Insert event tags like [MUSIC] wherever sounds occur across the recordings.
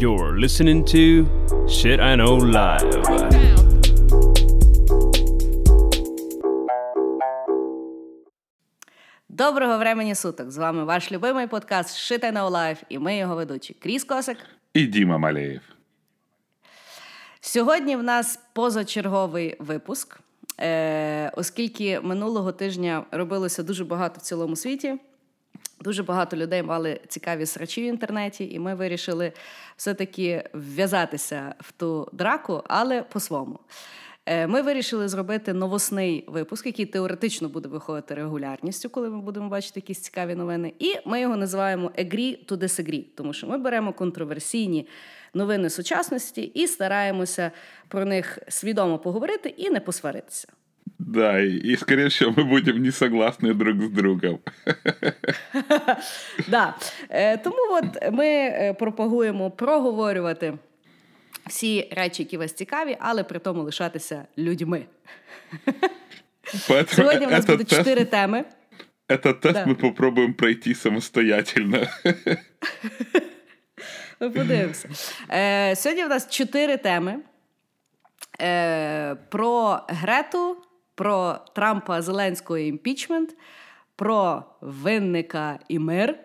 You're listening to Shit I Know Live. Доброго времені суток! З вами ваш любимий подкаст Shit I Know Live і ми його ведучі Кріс Косик. І Діма Малеєв. Сьогодні в нас позачерговий випуск, е, оскільки минулого тижня робилося дуже багато в цілому світі. Дуже багато людей мали цікаві срачі в інтернеті, і ми вирішили все-таки вв'язатися в ту драку, але по-своєму. Е, ми вирішили зробити новосний випуск, який теоретично буде виходити регулярністю, коли ми будемо бачити якісь цікаві новини. І ми його називаємо «Agree to disagree», тому що ми беремо контроверсійні новини сучасності і стараємося про них свідомо поговорити і не посваритися. Да, и, скорее всего, мы будем не согласны друг з другом. [LAUGHS] Да. Е, тому от ми е, пропагуємо проговорювати всі речі, які вас цікаві, але при тому лишатися людьми. Поэтому Сьогодні в нас буде чотири теми. Этот тест да. мы попробуем пройти самостоятельно. [LAUGHS] Ми подивимося. Е, Сьогодні в нас чотири теми. Е, Про Грету, про Трампа Зеленського імпічмент, про винника і мир.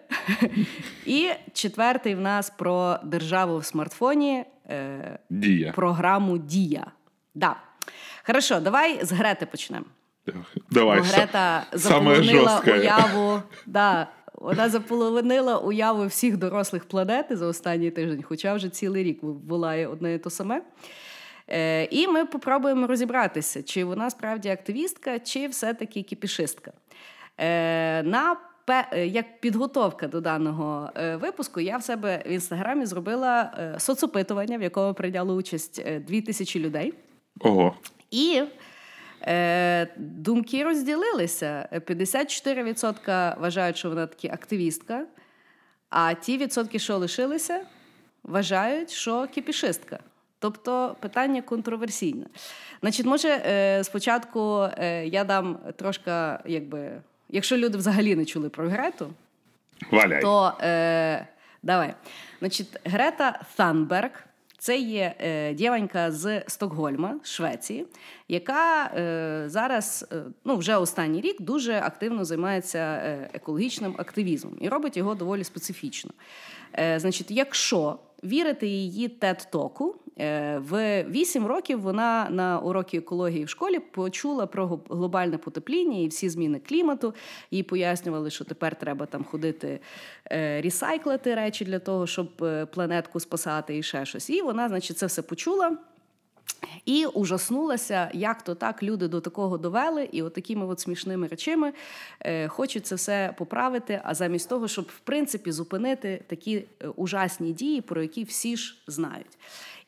[LAUGHS] І четвертий в нас про державу в смартфоні. Е, Дія. Програму Дія. Да. Хорошо, давай з Грети почнемо. Давай. Бо Грета заполонила уяву. [LAUGHS] Да, вона заполонила уяву всіх дорослих планети за останній тиждень, хоча вже цілий рік волає одне і те саме. Е, І ми попробуємо розібратися, чи вона справді активістка, чи все-таки кіпішистка. Е, на е, як підготовка до даного випуску, я в себе в інстаграмі зробила соцопитування, в якому прийняло участь 2000 людей. Ого. І е, думки розділилися. 54% вважають, що вона таки активістка, а ті відсотки, що лишилися, вважають, що кіпішистка. Тобто питання контроверсійне. Значить, може, е, спочатку е, я дам трошки, якби, якщо люди взагалі не чули про Грету, Валяй. то е, давай. Значить, Грета Thunberg це є е, діванька з Стокгольма, Швеції, яка е, зараз, е, ну вже останній рік, дуже активно займається е, екологічним активізмом і робить його доволі специфічно. Е, Значить, якщо вірити її тед-току, Е, в 8 років вона на уроки екології в школі почула про глобальне потепління і всі зміни клімату. Їй пояснювали, що тепер треба там ходити е, ресайклити речі для того, щоб е, планетку спасати і ще щось. І вона, значить, це все почула. І ужаснулася, як то так люди до такого довели, і от такими от смішними речами е, хочуть це все поправити. А замість того, щоб в принципі зупинити такі ужасні дії, про які всі ж знають.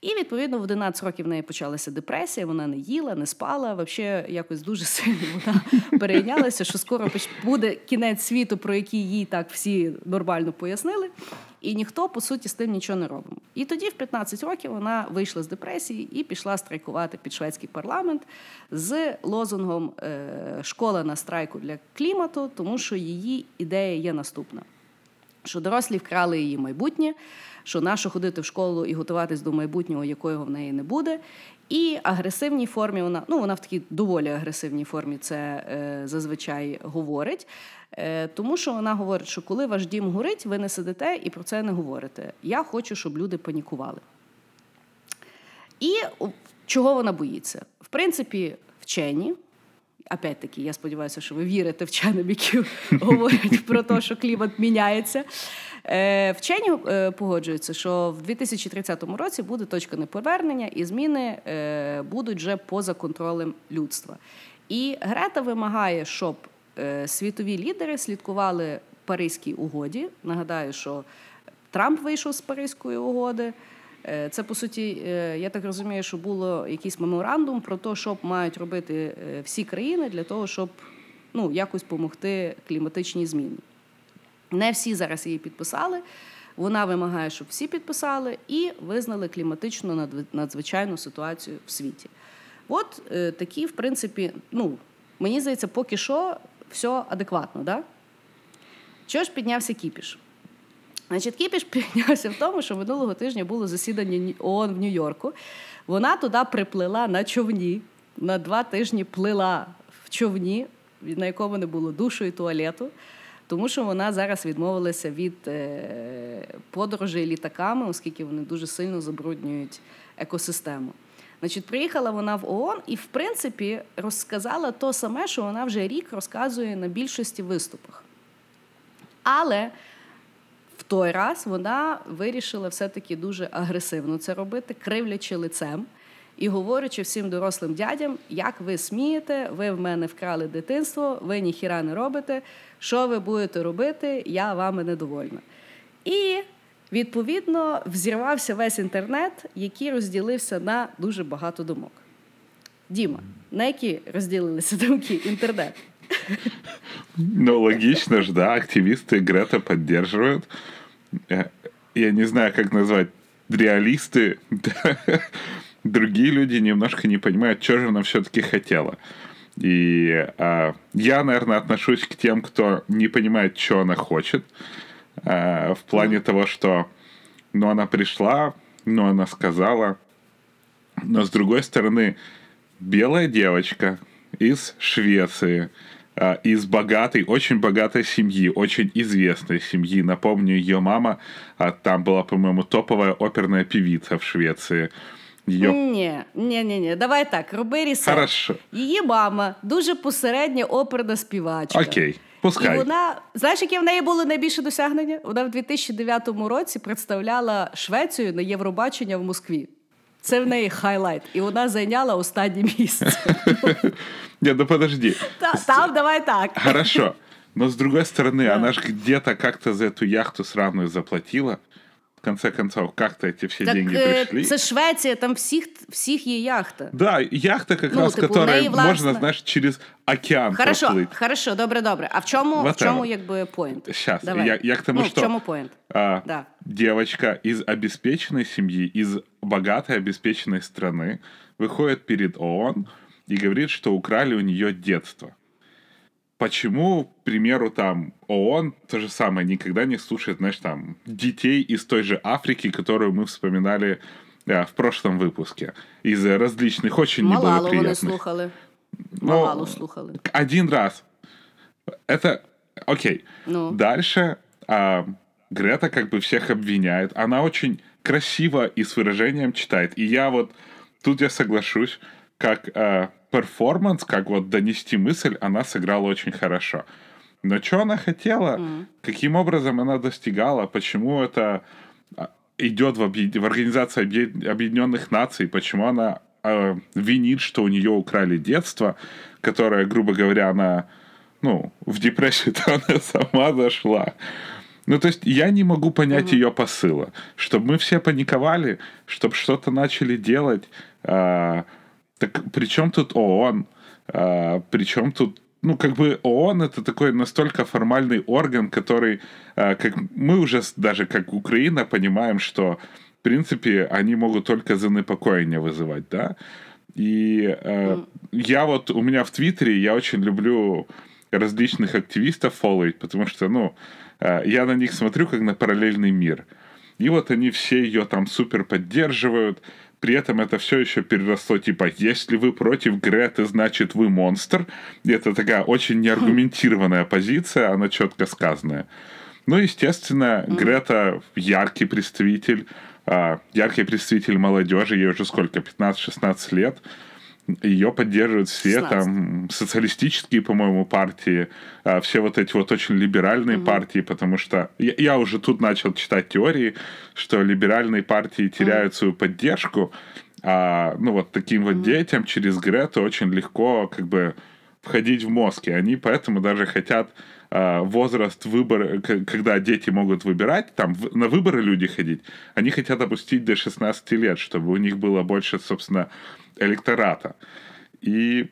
І відповідно в 11 років в неї почалася депресія. Вона не їла, не спала. Взагалі якось дуже [LAUGHS] сильно вона перейнялася, що скоро буде кінець світу, про який їй так всі нормально пояснили. І ніхто по суті з тим нічого не робив. І тоді, в 15 років, вона вийшла з депресії і пішла страйкувати під шведський парламент з лозунгом е, Школа на страйку для клімату, тому що її ідея є наступна: що дорослі вкрали її майбутнє що нащо ходити в школу і готуватись до майбутнього, якого в неї не буде. І агресивній формі вона ну вона в такій доволі агресивній формі це е, зазвичай говорить. Е, Тому що вона говорить, що коли ваш дім горить, ви не сидите і про це не говорите. Я хочу, щоб люди панікували. І чого вона боїться? В принципі, вчені. Опять-таки, я сподіваюся, що ви вірите вченим, які [LAUGHS] говорять про те, що клімат міняється. Е, вчені е, погоджуються, що в 2030 році буде точка неповернення, і зміни е, будуть вже поза контролем людства. І Грета вимагає, щоб світові лідери слідкували Паризькій угоді. Нагадаю, що Трамп вийшов з Паризької угоди. Це по суті, я так розумію, що було якийсь меморандум про те, що мають робити всі країни для того, щоб ну якось допомогти кліматичній зміні. Не всі зараз її підписали. Вона вимагає, щоб всі підписали і визнали кліматичну надзвичайну ситуацію в світі. От е, такі, в принципі, ну, мені здається, поки що все адекватно. Да? Чого ж піднявся кіпіш? Значить, кіпіш піднявся в тому, що минулого тижня було засідання ООН в Нью-Йорку. Вона туди приплила на човні, на два тижні плила в човні, на якому не було душу і туалету, тому що вона зараз відмовилася від е, подорожей літаками, оскільки вони дуже сильно забруднюють екосистему. Значить, приїхала вона в ООН і, в принципі, розказала то саме, що вона вже рік розказує на більшості виступах. Але той раз вона вирішила все-таки дуже агресивно це робити, кривлячи лицем і говорячи всім дорослим дядям, як ви смієте, ви в мене вкрали дитинство, ви ніхіра не робите. Що ви будете робити? Я вами недовольна. І відповідно взірвався весь інтернет, який розділився на дуже багато думок. Діма, на які розділилися думки інтернет? Ну, логично же, да, активисты Грета поддерживают. Э, я не знаю, как назвать, реалисты, другие люди немножко не понимают, что же она все-таки хотела. И а, я, наверное, отношусь к тем, кто не понимает, что она хочет, а, в плане того, что, ну, она пришла, ну, она сказала, но с другой стороны, белая девочка из Швеции, из богатой, очень богатой семьи, очень известной семьи. Напомню, ее мама там была, по-моему, топовая оперная певица в Швеции. Ее... Ні, ні, ні, ні. Давай так, роби research. Хорошо. Її мама дуже посередня оперна співачка. Окей, пускай. І вона, знаєш, яке в неї було найбільше досягнення? Вона в 2009 році представляла Швецію на Євробачення в Москві. Це в неї highlight. І вона зайняла останнє місце. Не, ну подожди. Там давай так. Хорошо. Но с другой стороны, она же где-то как-то за эту яхту сраную заплатила. В конце концов, как-то эти все Так деньги е, пришли. це Швеція, там всіх, всіх є яхта. Да, яхта как Ну, раз, типу, в которая неї, власне- можно, знаешь, через океан Хорошо, проплыть. хорошо, добре, добре. А в чому, в Whatever. чому якби поінт? Сейчас, Давай. я, я к тому, ну, что в чому поінт? а, Да. девочка из обеспеченной семьи, из богатой обеспеченной страны выходит перед ООН и говорит, что украли у нее детство. Почему, к примеру, там ООН то же самое никогда не слушает, знаешь, там детей из той же Африки, которую мы вспоминали а, в прошлом выпуске, из различных очень Малалу неблагоприятных. слухали. Ну, Малалу слухали. Один раз. Это окей. Ну. Дальше а, Грета как бы всех обвиняет. Она очень красиво и с выражением читает. И я вот тут я соглашусь, как а, перформанс, как вот донести мысль, она сыграла очень хорошо. Но что она хотела, каким образом она достигала, почему это а, идет в, объ- в Организацию Объе- Объединенных Наций, почему она э, винит, что у нее украли детство, которое, грубо говоря, она ну, в депрессию-то она [LAUGHS] сама зашла. Ну, то есть я не могу понять ее посыла. Чтобы мы все паниковали, чтобы что-то начали делать. а, так при чем тут ООН? А, при чем тут ну, как бы ООН это такой настолько формальный орган, который, а, как мы уже даже как Украина понимаем, что в принципе они могут только занепокоение вызывать, да. И э, я вот у меня в Твиттере я очень люблю различных активистов фолловить, потому что, ну, э, я на них смотрю как на параллельный мир. И вот они все ее там супер поддерживают. При этом это все еще переросло, типа, если вы против Греты, значит вы монстр. И это такая очень неаргументированная позиция, она четко сказанная. Ну, естественно, Грета яркий представитель, а, яркий представитель молодежи, ей уже сколько, 15-16 лет. Ее поддерживают все 16. там социалистические, по-моему, партии, а, все вот эти вот очень либеральные партии, потому что я, я уже тут начал читать теории, что либеральные партии теряют свою поддержку, а ну вот таким вот детям через Грету очень легко как бы входить в мозг, и они поэтому даже хотят а, возраст выбора, когда дети могут выбирать, там в- на выборы люди ходить, они хотят опустить до 16 лет, чтобы у них было больше, собственно, электората. И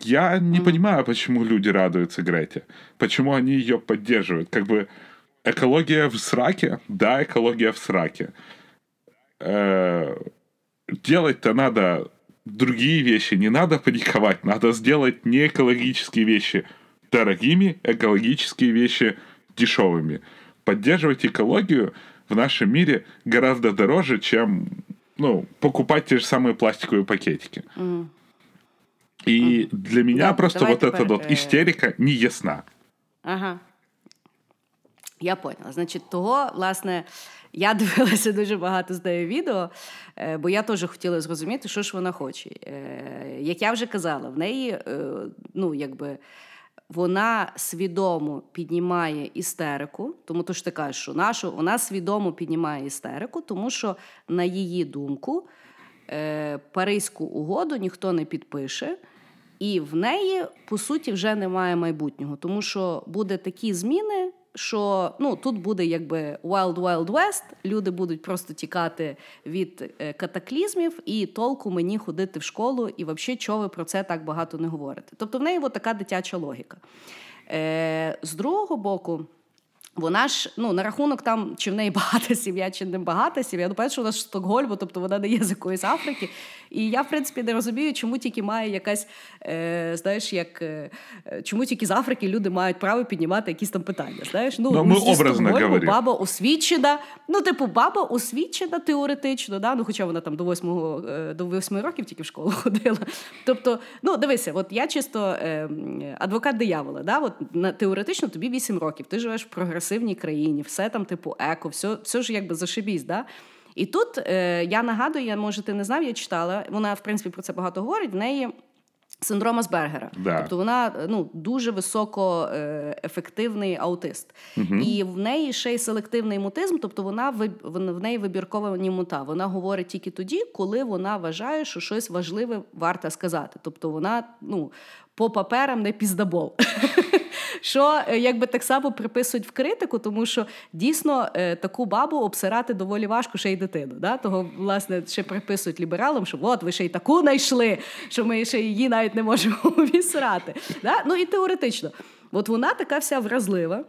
я не понимаю, почему люди радуются Грете, почему они ее поддерживают. Как бы экология в сраке, да, экология в сраке. Э, делать-то надо другие вещи, не надо паниковать, надо сделать не экологические вещи дорогими, экологические вещи дешевыми. поддерживать экологию в нашем мире гораздо дороже, чем ну, покупать те же самые пластиковые пакетики. Mm. И mm. для меня да, просто вот эта вот э, істерика не ясна. Ага. Я поняла. Значить, того, власне, я [LAUGHS] дивилася дуже багато з нею відео, е, бо я теж хотіла зрозуміти, що ж вона хоче. Е, як я вже казала, в неї, е, ну, якби. Вона свідомо піднімає істерику, тому то ж ти кажеш, що нашу вона свідомо піднімає істерику, тому що, на її думку, Паризьку угоду ніхто не підпише, і в неї, по суті, вже немає майбутнього, тому що буде такі зміни, що ну тут буде якби Wild Wild West, люди будуть просто тікати від е, катаклізмів, і толку мені ходити в школу, і взагалі, чого ви про це так багато не говорите. Тобто в неї от така дитяча логіка. Е, З другого боку. Вона ж ну на рахунок там, чи в неї [LAUGHS] багата сім'я, чи не багата сім'я. Ну, перше, вона ж Стокгольму, тобто вона не є з якоїсь Африки. І я, в принципі, не розумію, чому тільки має якась, е, знаєш, як е, чому тільки з Африки люди мають право піднімати якісь там питання. Знаєш, ну, ну ми образно говоримо. баба освічена. Ну, типу, баба освічена теоретично, да? ну хоча вона там до восьмого е, до восьми років тільки в школу [LAUGHS] ходила. Тобто, ну дивися, от я чисто е, адвокат диявола, да? от на теоретично тобі вісім років, ти живеш в прогресивній країні, все там, типу, еко, все, все ж якби зашибісь, да? І тут е, я нагадую, я може ти не знав, я читала. Вона в принципі про це багато говорить. В неї синдром Асбергера. Да. Тобто вона ну дуже високоефективний аутист, угу. і в неї ще й селективний мутизм, тобто вона в неї вибірковані мута. Вона говорить тільки тоді, коли вона вважає, що щось важливе варто сказати. Тобто вона ну по паперам не піздабол. [LAUGHS] Що е, якби так само приписують в критику, тому що дійсно е, таку бабу обсирати доволі важко ще й дитину. Да? Того, власне, ще приписують лібералам, що от ви ще й таку знайшли, що ми ще її навіть не можемо [LAUGHS] обісрати. Да? Ну і теоретично, от вона така вся вразлива.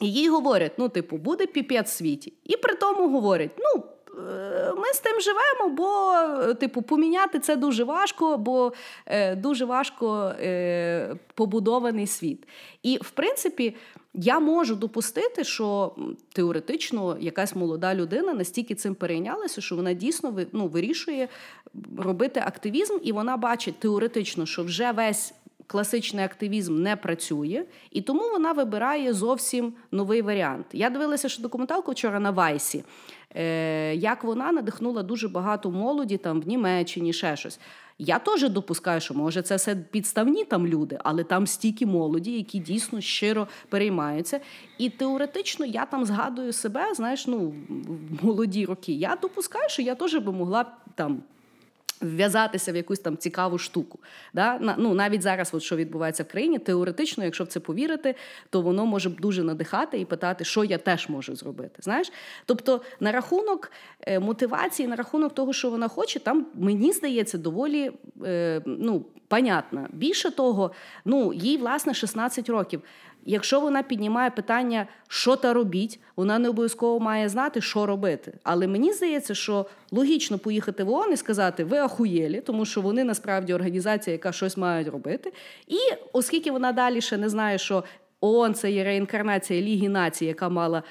І їй говорять: ну, типу, буде піпець в світі. І при тому говорять: ну. Е, ми з тим живемо, бо, типу, поміняти це дуже важко, бо е, дуже важко е, побудований світ. І, в принципі, я можу допустити, що теоретично якась молода людина настільки цим перейнялася, що вона дійсно ну, вирішує робити активізм, і вона бачить теоретично, що вже весь. Класичний активізм не працює, і тому вона вибирає зовсім новий варіант. Я дивилася, що документалку вчора на Вайсі Е, як вона надихнула дуже багато молоді там в Німеччині, ще щось. Я теж допускаю, що може це все підставні там люди, але там стільки молоді, які дійсно щиро переймаються. І теоретично я там згадую себе, знаєш, ну в молоді роки. Я допускаю, що я теж би могла там Вв'язатися в якусь там цікаву штуку. Да? Ну, Навіть зараз, от що відбувається в країні, теоретично, якщо в це повірити, то воно може дуже надихати і питати, що я теж можу зробити. Знаєш? Тобто, на рахунок е, мотивації, на рахунок того, що вона хоче, там мені здається доволі е, ну, понятно. Більше того, ну, їй власне 16 років. Якщо вона піднімає питання, що та робіть, вона не обов'язково має знати, що робити. Але мені здається, що логічно поїхати в ООН і сказати, ви ахуєлі, тому що вони насправді організація, яка щось має робити. І оскільки вона далі ще не знає, що ООН це є реінкарнація Ліги націй, яка мала.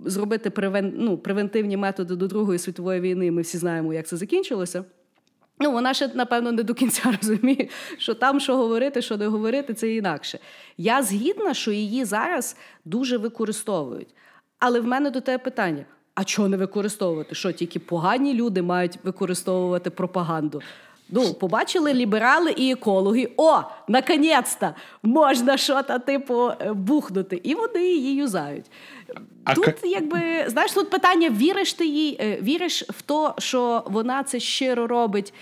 Зробити превен... ну, превентивні методи до Другої світової війни, ми всі знаємо, як це закінчилося. Ну, вона ще, напевно, не до кінця [LAUGHS] розуміє, що там, що говорити, що не говорити, це інакше. Я згідна, що її зараз дуже використовують. Але в мене до тебе питання: а чого не використовувати? Що тільки погані люди мають використовувати пропаганду? Ну, побачили ліберали і екологи. О, наконець-то можна щось, типу, бухнути. І вони її юзають. А тут, к... якби, знаєш, тут питання: віриш ти їй, е, віриш в те, що вона це щиро робить,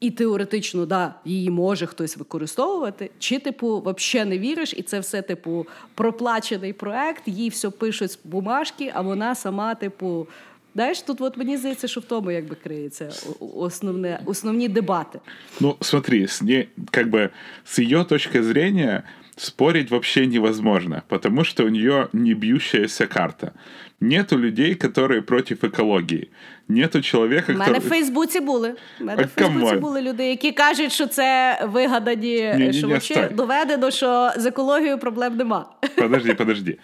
і теоретично, да, її може хтось використовувати, чи, типу, взагалі не віриш, і це все, типу, проплачений проект, їй все пишуть з бумажки, а вона сама, типу. Знаєш, тут от мені здається, що в тому якби криється основне, основні дебати. Ну, смотри, с ней, как бы, с ее точки зрения, спорить вообще невозможно, потому что у нее не бьющаяся карта. Нету людей, которые против екології. Нету чоловіка, У мене в Фейсбуці були. У мене в Фейсбуці були люди, які кажуть, що це вигадані, ні, що ні, доведено, що з екологією проблем нема. Подожди, подожди.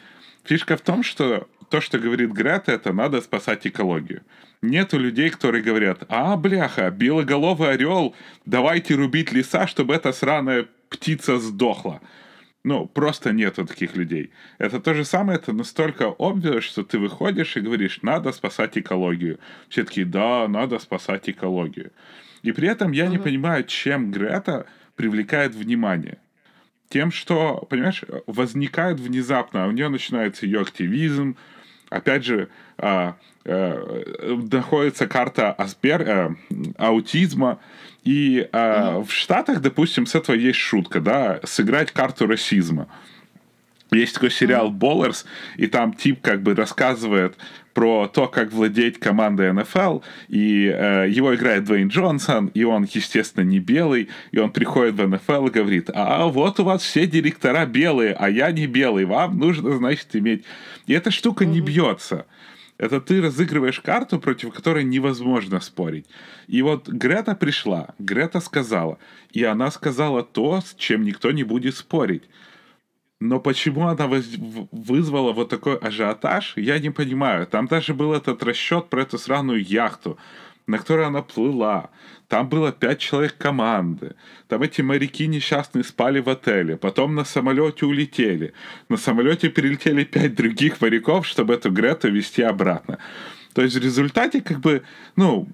Фишка в том, что то, что говорит Грета, это надо спасать экологию. Нету людей, которые говорят, а, бляха, белоголовый орел, давайте рубить леса, чтобы эта сраная птица сдохла. Ну, просто нету таких людей. Это то же самое, это настолько obvious, что ты выходишь и говоришь, надо спасать экологию. Все таки да, надо спасать экологию. И при этом я не понимаю, чем Грета привлекает внимание. Тем, что, понимаешь, возникает внезапно, а у нее начинается ее активизм, опять же, а, а, находится карта Аспер, а, аутизма, и а, mm-hmm. в Штатах, допустим, с этого есть шутка, да, сыграть карту расизма. Есть такой сериал «Боллерс», и там тип как бы рассказывает про то, как владеть командой НФЛ, и э, его играет Дуэйн Джонсон, и он, естественно, не белый, и он приходит в НФЛ и говорит, а вот у вас все директора белые, а я не белый, вам нужно, значит, иметь... И эта штука mm-hmm. не бьется. Это ты разыгрываешь карту, против которой невозможно спорить. И вот Грета пришла, Грета сказала, и она сказала то, с чем никто не будет спорить. Но почему она вызвала вот такой ажиотаж, я не понимаю. Там даже был этот расчет про эту сраную яхту, на которой она плыла. Там было пять человек команды. Там эти моряки несчастные спали в отеле. Потом на самолете улетели. На самолете перелетели пять других моряков, чтобы эту Грету вести обратно. То есть в результате как бы, ну,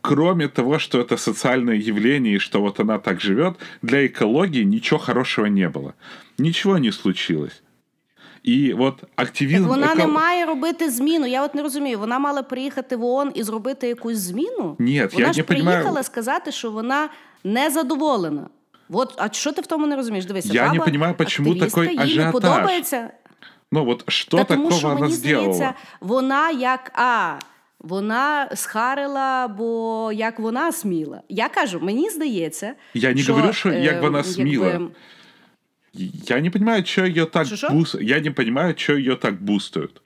кроме того, что это социальное явление и что вот она так живет, для экологии ничего хорошего не было. Нічого не случилось. І от активізм... Так вона еко... не має робити зміну. Я от не розумію. Вона мала приїхати в ООН і зробити якусь зміну. Ні, вона я ж не приїхала понимаю... сказати, що вона не задоволена. От, а що ти в тому не розумієш? Дивися, я баба, не понимаю, почему такой їй ажіотаж. не подобається. Ну от що Та такого тому, що, вона мені зробила? здається, вона як а. Вона схарила, бо як вона сміла. Я кажу, мені здається, я не що, говорю, що як вона сміла. Якби... Я не понимаю, что ее так буст... Я не понимаю, что ее так бустают.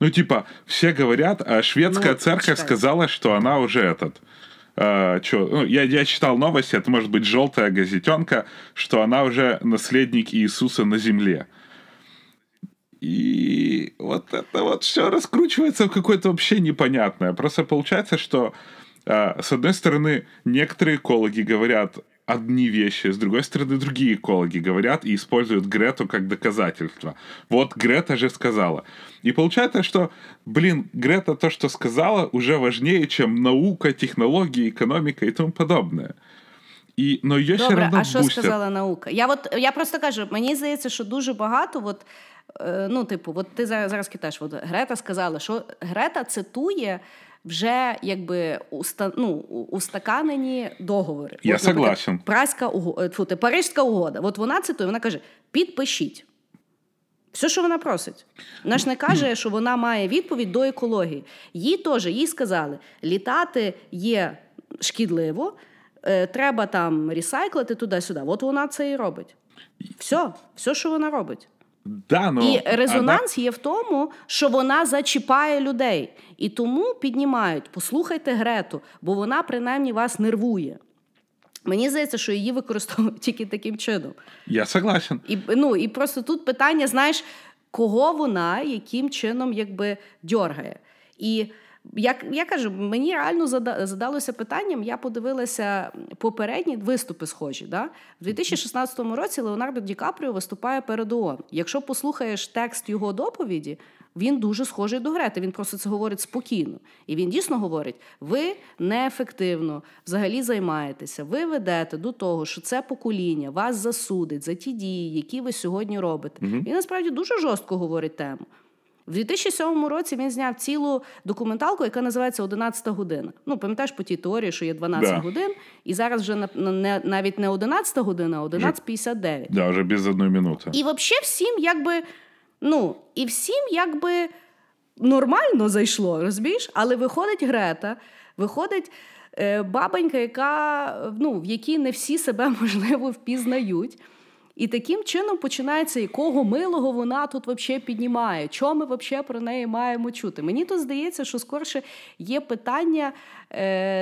Ну, типа, все говорят, а шведская ну, церковь читай. сказала, что она уже этот. А, чё, ну, я, я читал новости, это может быть желтая газетенка, что она уже наследник Иисуса на земле. И вот это вот все раскручивается в какое-то вообще непонятное. Просто получается, что а, с одной стороны, некоторые экологи говорят, одни вещи, с другой стороны, другие экологи говорят и используют Грету как доказательство. Вот Грета же сказала. И получается, что, блин, Грета то, что сказала, уже важнее, чем наука, технологии, экономика и тому подобное. І, но її Добре, ще равно а що бустять. сказала наука? Я от я просто кажу, мені здається, що дуже багато, от, е, ну, типу, от ти зараз китаєш, от Грета сказала, що Грета цитує вже якби уста, ну, устаканені договори. Я От, согласен. Праська угода, Парижська угода. От вона цитує, вона каже: підпишіть. Все, що вона просить. Вона ж не каже, що вона має відповідь до екології. Їй теж їй сказали, літати є шкідливо, е, треба там ресайклити туди-сюди. От вона це і робить. Все, все, що вона робить. Да, но І резонанс вона... є в тому, що вона зачіпає людей. І тому піднімають, послухайте Грету, бо вона принаймні вас нервує. Мені здається, що її використовують [LAUGHS] тільки таким чином. Я согласен. І ну, і просто тут питання: знаєш, кого вона яким чином якби дьоргає. І як я кажу, мені реально задалося питанням. Я подивилася попередні виступи схожі. Да? В 2016 році Леонардо Ді Капріо виступає перед ООН. Якщо послухаєш текст його доповіді, він дуже схожий до Грети. Він просто це говорить спокійно. І він дійсно говорить: ви неефективно взагалі займаєтеся, ви ведете до того, що це покоління вас засудить за ті дії, які ви сьогодні робите. Він насправді дуже жорстко говорить тему. В 2007 році він зняв цілу документалку, яка називається «11 година. Ну, пам'ятаєш по тій теорії, що є 12 да. годин, і зараз вже не, навіть не 11 година, а 11.59. Да, вже без одної минути. І взагалі всім, якби, ну, і всім, якби нормально зайшло, розумієш? Але виходить Грета, виходить. Е, бабонька, яка ну, в якій не всі себе [LAUGHS] можливо впізнають, І таким чином починається, якого милого вона тут вообще піднімає. чого ми вообще про неї маємо чути? Мені тут здається, що скорше є питання: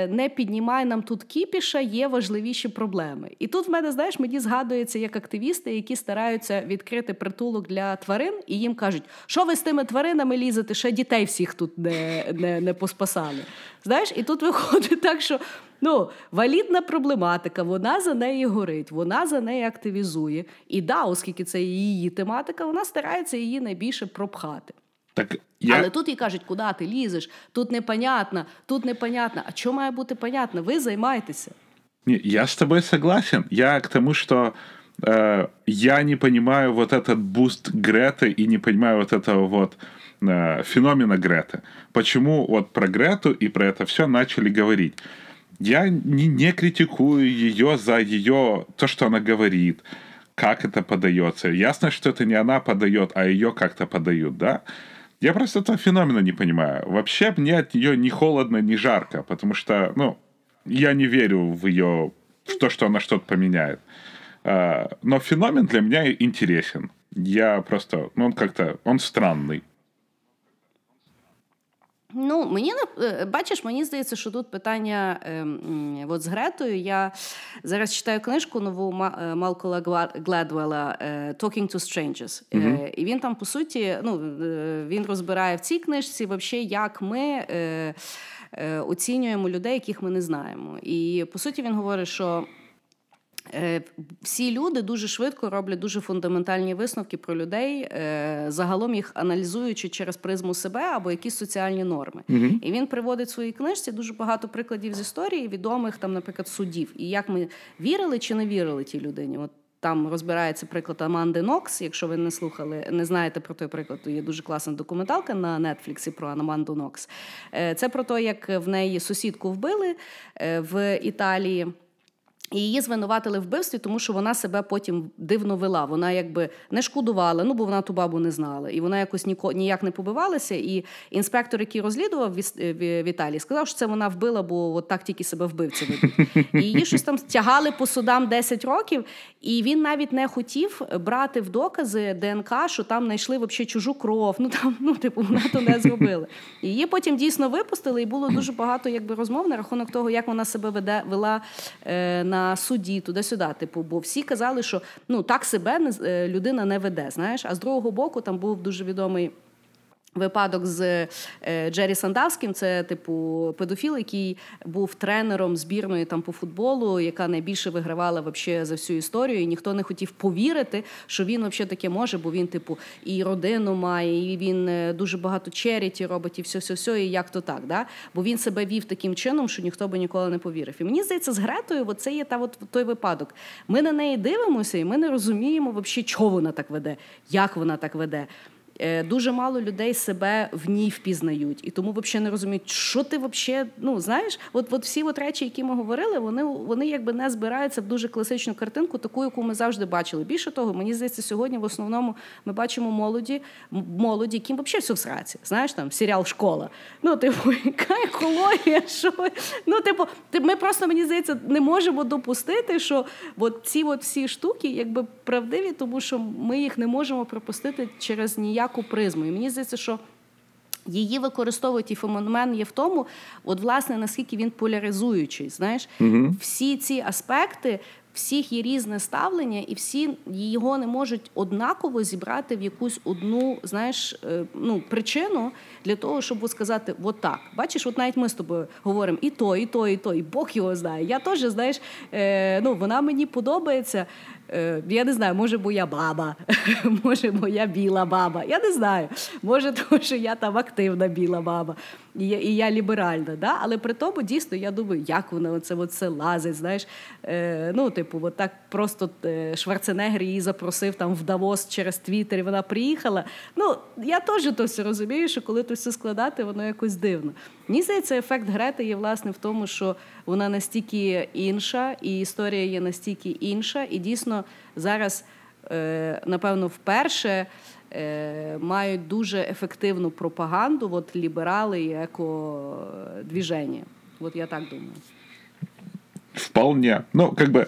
не піднімай нам тут кіпіша, є важливіші проблеми. І тут в мене, знаєш, мені згадується як активісти, які стараються відкрити притулок для тварин, і їм кажуть, що ви з тими тваринами лізете, ще дітей всіх тут не, не, не поспасали. Знаєш, і тут виходить так, що. Ну, валідна проблематика, вона за неї горить, вона за неї активізує. І да, оскільки це її тематика, вона старається її найбільше пропхати. Так я... Але тут їй кажуть, куди ти лізеш, тут непонятно, тут непонятно. А що має бути понятно? Ви займайтеся. Не, я с тобой согласен. Я к тому, что э, я не понимаю вот этот буст Греты и не понимаю вот этого вот э, феномена Греты. Почему вот про Грету и про это все начали говорить? Я не, не критикую ее за ее то, что она говорит, как это подается. Ясно, что это не она подает, а ее как-то подают, да? я просто этого феномена не понимаю. Вообще мне от нее ни холодно, ни жарко, потому что, ну, я не верю в ее, в то, что она что-то поменяет. А, но феномен для меня интересен. Я просто, ну, он как-то, он странный. Ну, мені не бачиш, мені здається, що тут питання е, от з Гретою. Я зараз читаю книжку нову Малкола Гледвелла «Talking to Strangers». Mm-hmm. І він там, по суті, ну, він розбирає в цій книжці, вообще, як ми е, е, оцінюємо людей, яких ми не знаємо. І по суті, він говорить, що. Е, всі люди дуже швидко роблять дуже фундаментальні висновки про людей, е, загалом їх аналізуючи через призму себе або якісь соціальні норми. uh І він приводить в своїй книжці дуже багато прикладів з історії відомих там, наприклад, судів, і як ми вірили чи не вірили тій людині. От там розбирається приклад Аманди Нокс. Якщо ви не слухали, не знаєте про той приклад, то є дуже класна документалка на Нетфліксі про Аманду Нокс. Е, це про те, як в неї сусідку вбили в Італії. І її звинуватили в вбивстві, тому що вона себе потім дивно вела. Вона якби не шкодувала, ну бо вона ту бабу не знала. І вона якось ніко ніяк не побивалася. І інспектор, який розслідував в Італії, сказав, що це вона вбила, бо от так тільки себе вбивці ведуть. І її щось там тягали по судам 10 років, і він навіть не хотів брати в докази ДНК, що там знайшли взагалі чужу кров. Ну там, ну типу, вона то не зробила. І Її потім дійсно випустили, і було дуже багато якби розмов на рахунок того, як вона себе веде вела е, на на суді, туди-сюди. Типу, бо всі казали, що ну так себе е, людина не веде. Знаєш, а з другого боку там був дуже відомий. Випадок з е, Джері Сандавським, це типу педофіл, який був тренером збірної там по футболу, яка найбільше вигравала вообще за всю історію. І ніхто не хотів повірити, що він вообще таке може, бо він, типу, і родину має, і він е, дуже багато черіті робить, і все, все, все, і як то так. Да? Бо він себе вів таким чином, що ніхто би ніколи не повірив. І мені здається, з Гретою, це є та от той випадок. Ми на неї дивимося, і ми не розуміємо, вообще, чого вона так веде, як вона так веде. Е, дуже мало людей себе в ній впізнають, і тому взагалі не розуміють, що ти взагалі, ну знаєш, от от всі от речі, які ми говорили, вони вони якби не збираються в дуже класичну картинку, таку, яку ми завжди бачили. Більше того, мені здається, сьогодні в основному ми бачимо молоді, молоді, яким взагалі все в сраці. Знаєш, там серіал Школа. Ну, типу, [LAUGHS] яка екологія? що Ну, типу, ми просто мені здається не можемо допустити, що от ці от всі штуки якби правдиві, тому що ми їх не можемо пропустити через ніяк всяку призму. І мені здається, що її використовують і феномен є в тому, от власне наскільки він поляризуючий. Знаєш, угу. всі ці аспекти. Всіх є різне ставлення, і всі його не можуть однаково зібрати в якусь одну знаєш, е, ну, причину для того, щоб сказати, от так. Бачиш, от навіть ми з тобою говоримо і то, і то, і то, і Бог його знає. Я теж, знаєш, е, ну, вона мені подобається. Е, я не знаю, може, бо я баба, [LAUGHS] може, моя біла баба. Я не знаю. Може, тому що я там активна біла баба, і я і я ліберальна. Да? Але при тому дійсно я думаю, як вона оце оце лазить. знаєш. Е, Ну, типу, от так просто е, Шварценеггер її запросив там в Давос через Твіттер, і вона приїхала. Ну, я теж то все розумію, що коли то все складати, воно якось дивно. Мені здається, ефект Грети є власне в тому, що вона настільки інша, і історія є настільки інша, і дійсно зараз, е, напевно, вперше. Е, мають дуже ефективну пропаганду, от ліберали і екодвіження. Вот я так думаю. Вполне. Ну, как бы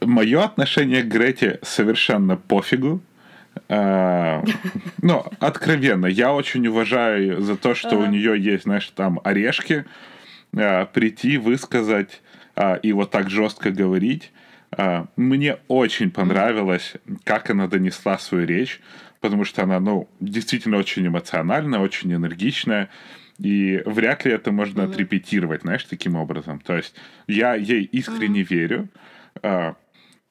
Мое отношение к Грете совершенно пофигу. А, ну, откровенно, я очень уважаю за то, что у нее есть, знаешь, там орешки, а, прийти, высказать а, и вот так жестко говорить. Мне очень понравилось, как она донесла свою речь, потому что она, ну, действительно очень эмоциональная, очень энергичная. И вряд ли это можно mm-hmm. отрепетировать, знаешь, таким образом. То есть я ей искренне mm-hmm. верю.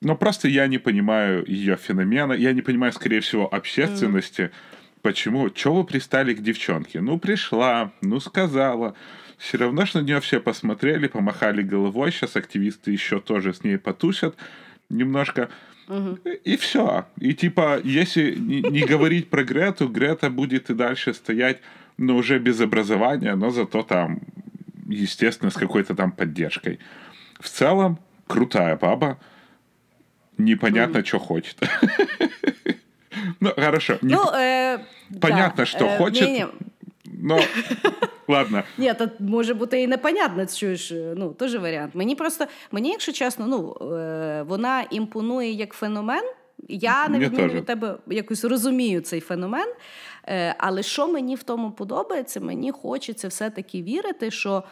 Но просто я не понимаю ее феномена, я не понимаю, скорее всего, общественности. Mm. Почему? Чего вы пристали к девчонке? Ну, пришла, ну, сказала. Все равно, что на нее все посмотрели, помахали головой. Сейчас активисты еще тоже с ней потусят немножко. Угу. И все. И типа, если не, говорить про Грету, Грета будет и дальше стоять, но уже без образования, но зато там, естественно, с какой-то там поддержкой. В целом, крутая баба непонятно, mm. что хочет. [LAUGHS] Ну, хорошо. Ну, э, Понятно, що е, хоче. Ну, ладно. Ні, то може бути і непонятно, чуєш, ну, теж варіант. Мені просто, мені, якщо чесно, ну, е, вона імпонує як феномен. Я не відміну від тебе якось розумію цей феномен. Е, але що мені в тому подобається, мені хочеться все-таки вірити, що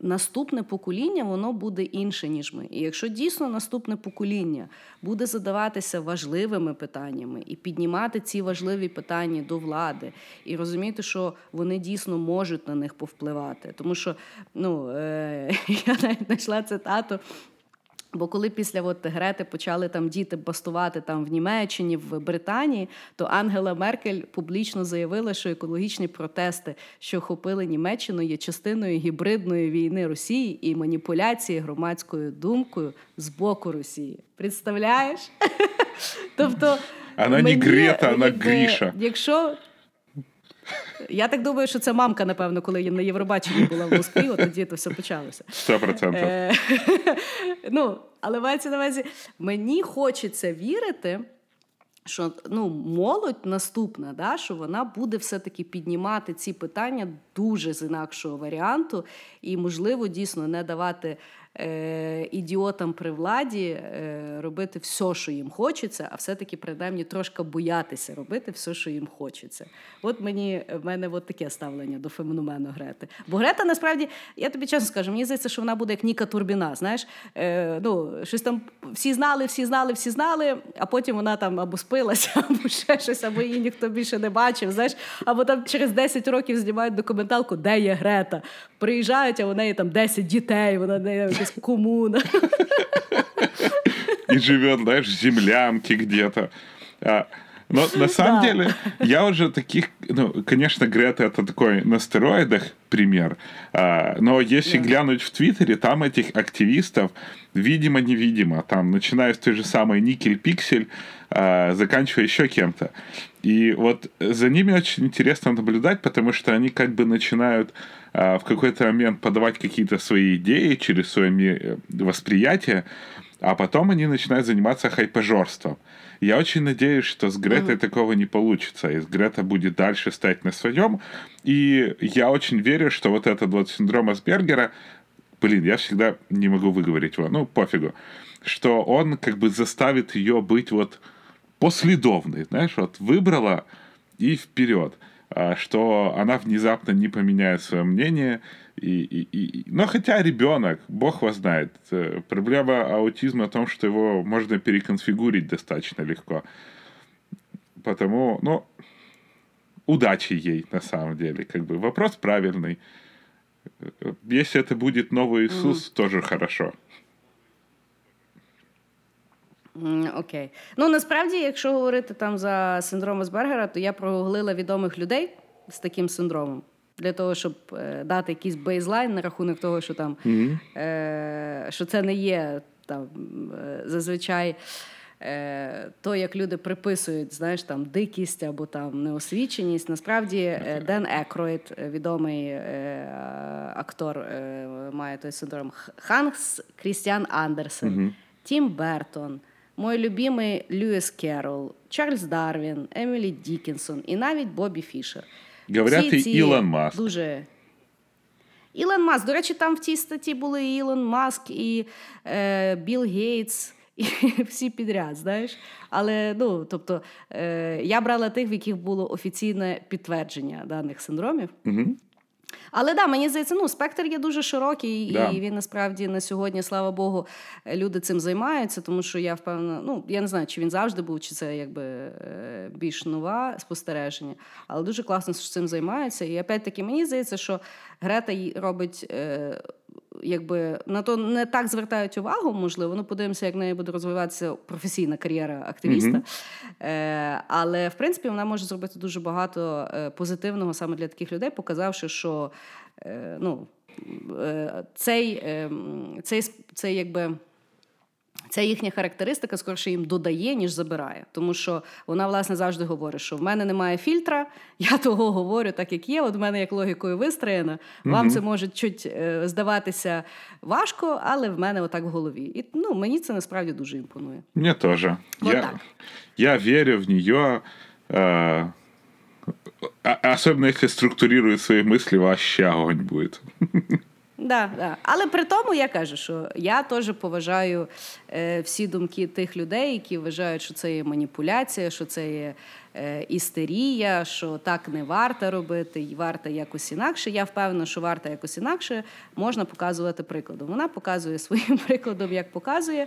наступне покоління воно буде інше, ніж ми. І якщо дійсно наступне покоління буде задаватися важливими питаннями і піднімати ці важливі питання до влади, і розуміти, що вони дійсно можуть на них повпливати. Тому що ну, е- [LAUGHS] я навіть знайшла цитату Бо коли після от Грети почали там діти бастувати там в Німеччині, в Британії, то Ангела Меркель публічно заявила, що екологічні протести, що охопили Німеччину, є частиною гібридної війни Росії і маніпуляції громадською думкою з боку Росії. Представляєш? [LAUGHS] Тобто, вона не Грета, вона Гріша. Якщо я так думаю, що це мамка, напевно, коли я на Євробаченні була в Москві, от тоді то все почалося. Сто процентів. Е, [LAUGHS] ну, але мається на увазі, мені хочеться вірити. Що ну, молодь наступна, да, що вона буде все-таки піднімати ці питання дуже з інакшого варіанту, і, можливо, дійсно не давати е, ідіотам при владі е, робити все, що їм хочеться, а все-таки принаймні трошки боятися робити все, що їм хочеться. От мені в мене от таке ставлення до феномену Грети. Бо Грета, насправді, я тобі чесно скажу, мені здається, що вона буде як Ніка Турбіна. Знаєш, е, ну, щось там всі знали, всі знали, всі знали, а потім вона там або спилася, [LAUGHS] або ще щось, або її ніхто більше не бачив. Знаєш, або там через 10 років знімають документалку, де є Грета. Приїжджають, а у неї там 10 дітей, вона не якась комуна. И живет, знаешь, в землянке где-то. А, но на самом да. деле, я уже таких, ну, конечно, Грета это такой на стероидах пример, а, но если да. глянуть в Твиттере, там этих активистов видимо-невидимо, там, начиная с той же самой Никель Пиксель, а, заканчивая еще кем-то. И вот за ними очень интересно наблюдать, потому что они как бы начинают а, в какой-то момент подавать какие-то свои идеи через свое э, восприятие, а потом они начинают заниматься хайпожорством. Я очень надеюсь, что с Гретой mm-hmm. такого не получится, и Грета будет дальше стоять на своем. И я очень верю, что вот этот вот синдром Асбергера, блин, я всегда не могу выговорить его, ну, пофигу, что он как бы заставит ее быть вот последовной, знаешь, вот выбрала и вперед. А, что она внезапно не поменяет свое мнение. И, и, и... Но хотя ребенок, бог его знает, э, проблема аутизма в том, что его можно переконфигурить достаточно легко. Потому, ну, удачи ей на самом деле. Как бы вопрос правильный. Если это будет новый Иисус, mm. тоже хорошо. Окей. Ну насправді, якщо говорити там за синдром Асбергера, то я прогуглила відомих людей з таким синдромом. Для того, щоб е, дати якийсь бейзлайн на рахунок того, що там mm-hmm. е, що це не є там е, зазвичай е, то, як люди приписують, знаєш, там дикість або там неосвіченість. Насправді е, Ден Екроїд, відомий е, актор, має той синдром Ханс Крістіан Андерсен, mm-hmm. Тім Бертон мой любимий Льюіс Керрол, Чарльз Дарвін, Емілі Дікінсон і навіть Бобі Фішер. Говорять, і Ілон Маск. Дуже... Ілон Маск. До речі, там в цій статті були і Ілон Маск, і е, Білл Гейтс, і [LAUGHS] всі підряд, знаєш. Але ну, тобто, е, я брала тих, в яких було офіційне підтвердження даних синдромів. Угу. Але да, мені здається, ну спектр є дуже широкий, Да. і він насправді на сьогодні, слава Богу, люди цим займаються, тому що я впевнена, ну я не знаю, чи він завжди був, чи це якби е, більш нова спостереження, але дуже класно, що цим займаються. І опять-таки мені здається, що Грета робить. Якби на то не так звертають увагу, можливо, ну подивимося, як в неї буде розвиватися професійна кар'єра активіста. Мгм. Е, але в принципі вона може зробити дуже багато е, позитивного саме для таких людей, показавши, що е, ну, е, цей, е, цей, цей якби. Ця їхня характеристика скорше їм додає, ніж забирає. Тому що вона, власне, завжди говорить, що в мене немає фільтра, [LAUGHS] я того говорю так, як є. От в мене як логікою вистроєно. Вам це може чуть е, здаватися важко, але в мене отак в голові. І ну, мені це насправді дуже імпонує. Тоже. Вот я, так. я верю в нее, а- особенно если структурирует свои мысли, вообще огонь будет. [LAUGHS] Да, да. Але при тому я кажу, що я теж поважаю е, всі думки тих людей, які вважають, що це є маніпуляція, що це є істерія, що так не варто робити, і варто якось інакше. Я впевнена, що варто якось інакше можна показувати прикладом. Вона показує [LAUGHS] своїм прикладом, як показує.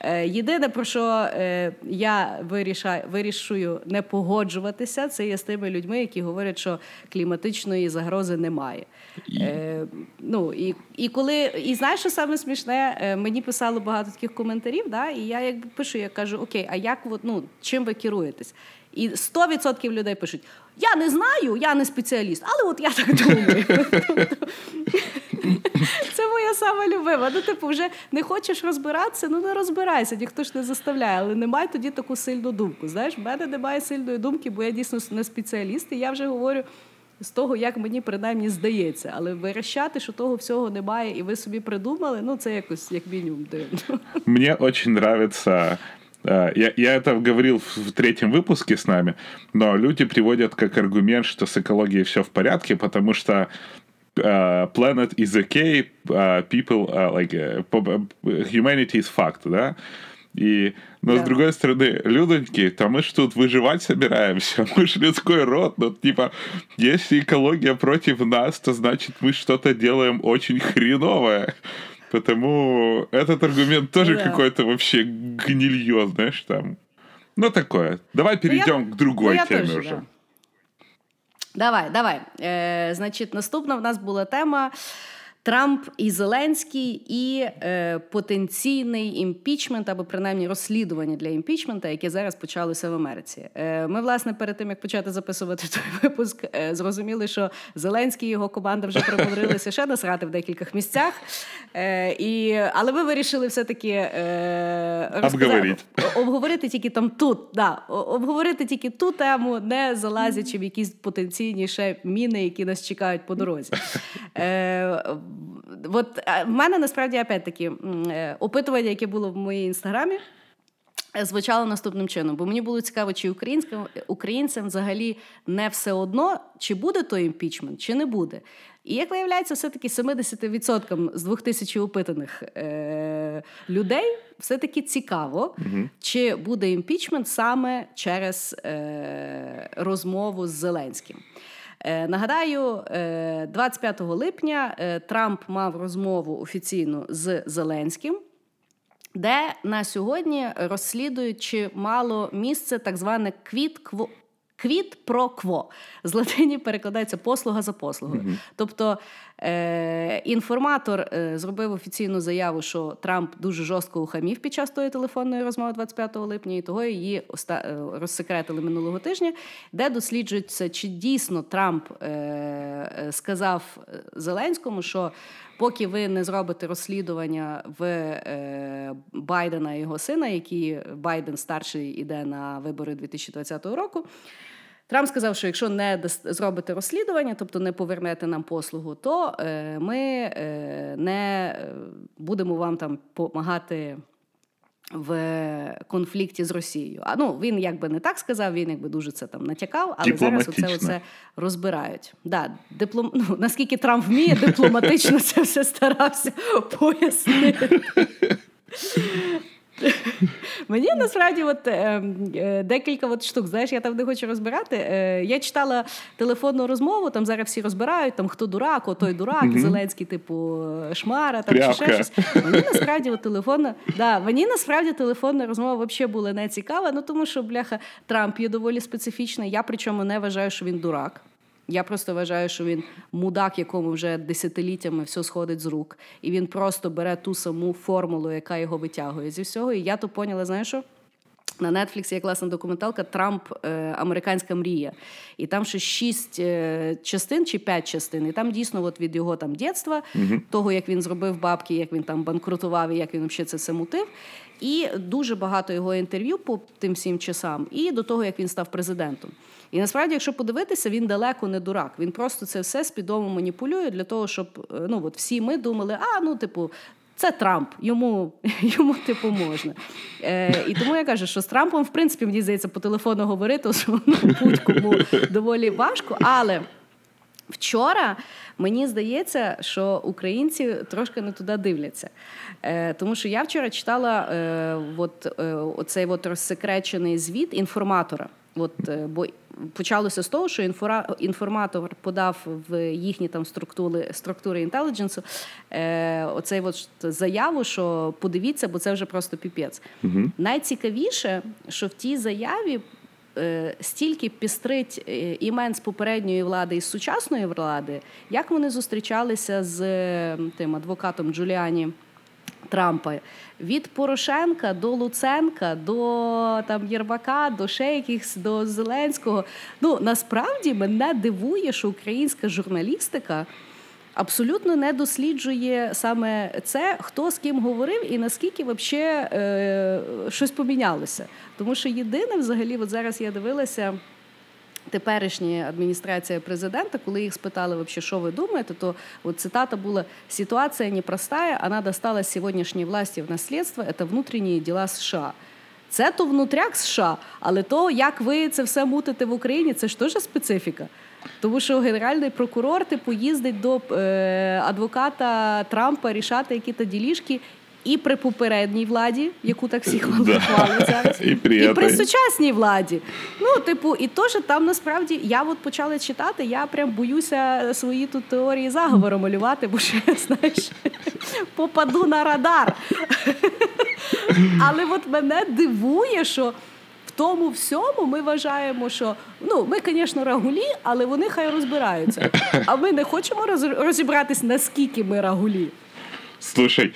Е, Єдине, про що е, я вирішаю, вирішую не погоджуватися, це є з тими людьми, які говорять, що кліматичної загрози немає. Е, ну, і, і коли, і знаєш, що саме смішне, Е, мені писало багато таких коментарів, да, і я якби пишу, я кажу, окей, а як ну, чим ви керуєтесь? І 100% людей пишуть: я не знаю, я не спеціаліст, але от я так думаю. [LAUGHS] Це моя сама любима. Ну, типу, вже не хочеш розбиратися, ну не розбирайся, ніхто ж не заставляє, але не май тоді таку сильну думку. Знаєш, в мене немає сильної думки, бо я дійсно не спеціаліст, і я вже говорю. З того, як мені принаймні здається, але вирощати, що того всього немає, і ви собі придумали, ну це якось як мінімум дивно. Мне очень нравится... Я, я это говорил в в третьем выпуске с нами, но люди приводят как аргумент, что с экологией все в порядке, потому что э, planet is okay, uh, people, uh, like, uh, uh, humanity is fact, да? И, но с Да. другой стороны, людоньки, то мы ж тут выживать собираемся, [LAUGHS] мы ж людской род, ну, типа, если экология против нас, то значит мы что-то делаем очень хреновое. Потому этот аргумент тоже Да. какой-то вообще гнилье, знаешь, там. Ну, такое. Давай перейдем к другой ну, я теме теж, уже. да. Давай, давай. Е, значить, наступна в нас була тема. Трамп і Зеленський і е, потенційний імпічмент або принаймні розслідування для імпічмента, яке зараз почалося в Америці. Е, ми, власне, перед тим як почати записувати той [LAUGHS] випуск, е, зрозуміли, що Зеленський і його команда вже примудрилися ще насрати в декількох місцях. Е, і, але ми вирішили все-таки е, Обговорити. обговорити тільки там тут, да, обговорити тільки ту тему, не залазячи в якісь потенційні ще міни, які нас чекають по дорозі. Е, от е, в мене насправді опять-таки е, опитування, яке було в моїй інстаграмі. е, Звучало наступним чином, бо мені було цікаво, чи українським українцям взагалі не все одно, чи буде той імпічмент, чи не буде. І як виявляється, все-таки 70% з 2000 опитаних е- людей все-таки цікаво, чи буде імпічмент саме через е- розмову з Зеленським. Е, Нагадаю, е, 25 липня е, Трамп мав розмову офіційну з Зеленським, де на сьогодні розслідують, чи мало місце так зване квіт-кво. Квіт про кво з латині перекладається послуга за послугою. Тобто е, інформатор е, зробив офіційну заяву, що Трамп дуже жорстко ухамів під час тої телефонної розмови 25 липня, і того її е, розсекретили минулого тижня, де досліджується, чи дійсно Трамп е, е, сказав Зеленському, що поки ви не зробите розслідування в е, Байдена і його сина, який Байден старший іде на вибори 2020 року. Трамп сказав, що якщо не зробите розслідування, тобто не повернете нам послугу, то е, ми е, не е, будемо вам там допомагати в конфлікті з Росією. А ну він якби не так сказав, він якби дуже це там натякав, але зараз оце, оце розбирають. Да, диплом... ну, наскільки Трамп вміє, дипломатично це все старався [LAUGHS] пояснити. Мені насправді от, е, е, декілька от штук. Знаєш, я там не хочу розбирати. Е, я читала телефонну розмову, там зараз всі розбирають, там хто дурак, о той дурак, mm-hmm. Зеленський, типу, шмара, там чи ще щось. Мені насправді от, телефонна, да, мені насправді телефонна розмова взагалі була не цікава, ну тому що бляха Трамп є доволі специфічний. Я причому не вважаю, що він дурак. Я просто вважаю, що він мудак, якому вже десятиліттями все сходить з рук, і він просто бере ту саму формулу, яка його витягує зі всього. І я то поняла, знаєш що? На Netflix є класна документалка Трамп е, Американська мрія. І там ще шість е, частин чи п'ять частин. І там дійсно от від його там дєтства, uh того, як він зробив бабки, як він там банкрутував і як він взагалі це все мутив. І дуже багато його інтерв'ю по тим всім часам, і до того, як він став президентом. І насправді, якщо подивитися, він далеко не дурак. Він просто це все свідомо маніпулює для того, щоб е, ну от всі ми думали, а ну, типу. Це Трамп, йому [LAUGHS] йому типу можна. Е, І тому я кажу, що з Трампом, в принципі, мені здається, по телефону говорити, [LAUGHS] що ну, будь-кому доволі важко. Але вчора мені здається, що українці трошки не туди дивляться. Е, Тому що я вчора читала е, от, е, оцей от розсекречений звіт інформатора. От, е, бо почалося з того, що інфора, інформатор подав в їхні там структури структури інтелідженсу е, оцей от заяву, що подивіться, бо це вже просто піпець. Угу. Найцікавіше, що в тій заяві. Е, стільки пістрить е, імен з попередньої влади і з сучасної влади, як вони зустрічалися з тим адвокатом Джуліані Трампа. Від Порошенка до Луценка, до там Єрбака, до ще до Зеленського. Ну насправді мене дивує, що українська журналістика абсолютно не досліджує саме це, хто з ким говорив і наскільки взагалі е, щось помінялося. Тому що єдине, взагалі, от зараз я дивилася теперішня адміністрація президента, коли їх спитали, вообще, що ви думаєте, то от цитата була «Ситуація непростая, вона досталась сьогоднішній власті в наслідство, це внутрішні діла США. Це то внутряк США, але то, як ви це все мутите в Україні, це ж теж специфіка. Тому що генеральний прокурор типу їздить до е, адвоката Трампа рішати які-то ділішки, і при попередній владі, яку так всі хвалили зараз, і при, і при сучасній владі. Ну, типу, і теж там насправді я от почала читати, я прям боюся свої тут теорії заговору малювати, бо ще [LAUGHS] знаєш, попаду на радар. [LAUGHS] Але от мене дивує, що. В тому всьому ми вважаємо, що ну ми, звісно, рагулі, але вони хай розбираються. А ми не хочемо розібратись, наскільки ми рагулі. Слушай,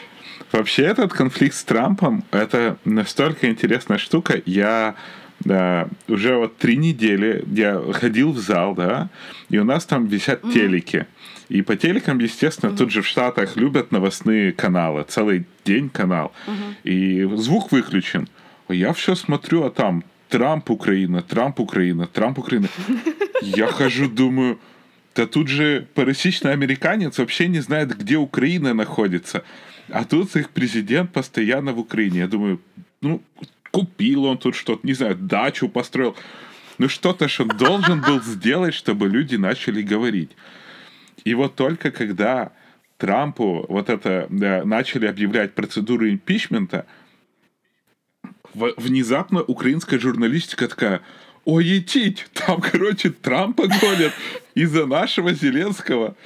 Вообще этот конфликт с Трампом — это настолько интересная штука. Я да, уже вот три недели я ходил в зал, да, и у нас там висят mm-hmm. телеки. И по телекам, естественно, mm-hmm. тут же в Штатах любят новостные каналы, целый день канал. Mm-hmm. И звук выключен. я все смотрю, а там Трамп Украина, Трамп Украина, Трамп Украина. Я хожу, думаю, да тут же пересечный американец вообще не знает, где Украина находится. А тут их президент постоянно в Украине. Я думаю, ну, купил он тут что-то, не знаю, дачу построил. Ну, что-то, что должен был сделать, чтобы люди начали говорить. И вот только когда Трампу вот это да, начали объявлять процедуру импичмента, внезапно украинская журналистика такая, ой, етить, там, короче, Трампа гонят из-за нашего Зеленского.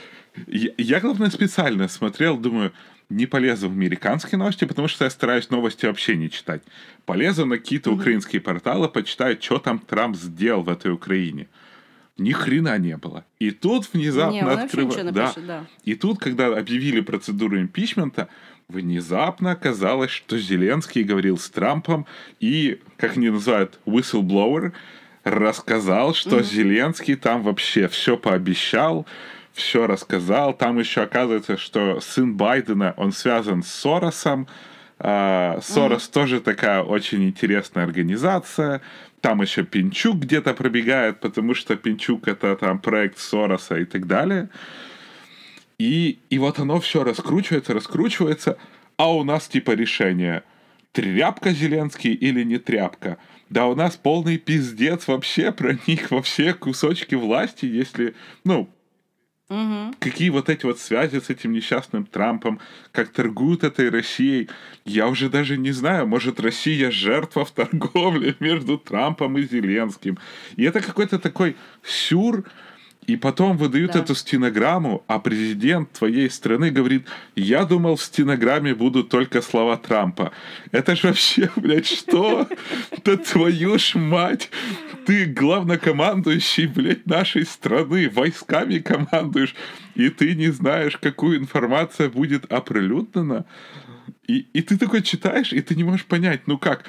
Я, я, главное, специально смотрел, думаю, не полезу в американские новости, потому что я стараюсь новости вообще не читать. Полезу на какие-то украинские порталы, почитаю, что там Трамп сделал в этой Украине. Ни хрена не было. И тут внезапно открывают... Да. да. И тут, когда объявили процедуру импичмента, внезапно оказалось, что Зеленский говорил с Трампом и, как они называют, whistleblower, рассказал, что mm-hmm. Зеленский там вообще все пообещал, все рассказал. Там еще оказывается, что сын Байдена, он связан с Соросом. А, Сорос mm-hmm. тоже такая очень интересная организация. Там еще Пинчук где-то пробегает, потому что Пинчук это там проект Сороса и так далее. И, и вот оно все раскручивается, раскручивается, а у нас типа решение тряпка Зеленский или не тряпка. Да у нас полный пиздец вообще про них, во все кусочки власти, если, ну, Угу. Какие вот эти вот связи с этим несчастным Трампом, как торгуют этой Россией, я уже даже не знаю, может Россия жертва в торговле [LAUGHS] между Трампом и Зеленским. И это какой-то такой сюр, и потом выдают да. эту стенограмму, а президент твоей страны говорит, я думал, в стенограмме будут только слова Трампа. Это же вообще, [LAUGHS] блядь, что? Да твою ж мать! Ты главнокомандующий, блядь, нашей страны, войсками командуешь, и ты не знаешь, какую информация будет оприлюднена. И, и ты такой читаешь, и ты не можешь понять, ну как,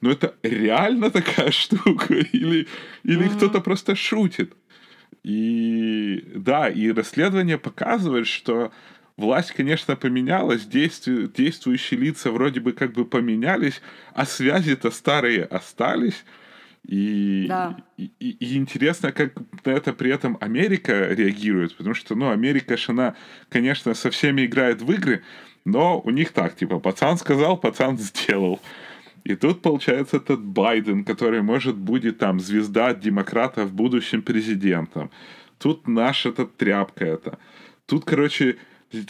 ну это реально такая [LAUGHS] штука, или, или mm-hmm. кто-то просто шутит. И да, и расследование показывает, что власть, конечно, поменялась, действу, действующие лица вроде бы как бы поменялись, а связи-то старые остались. И, да. и, и, и интересно, как на это при этом Америка реагирует, потому что, ну, Америка же, она, конечно, со всеми играет в игры, но у них так, типа, пацан сказал, пацан сделал. И тут, получается, этот Байден, который, может, будет там звезда демократов, будущим президентом. Тут наш этот тряпка это. Тут, короче,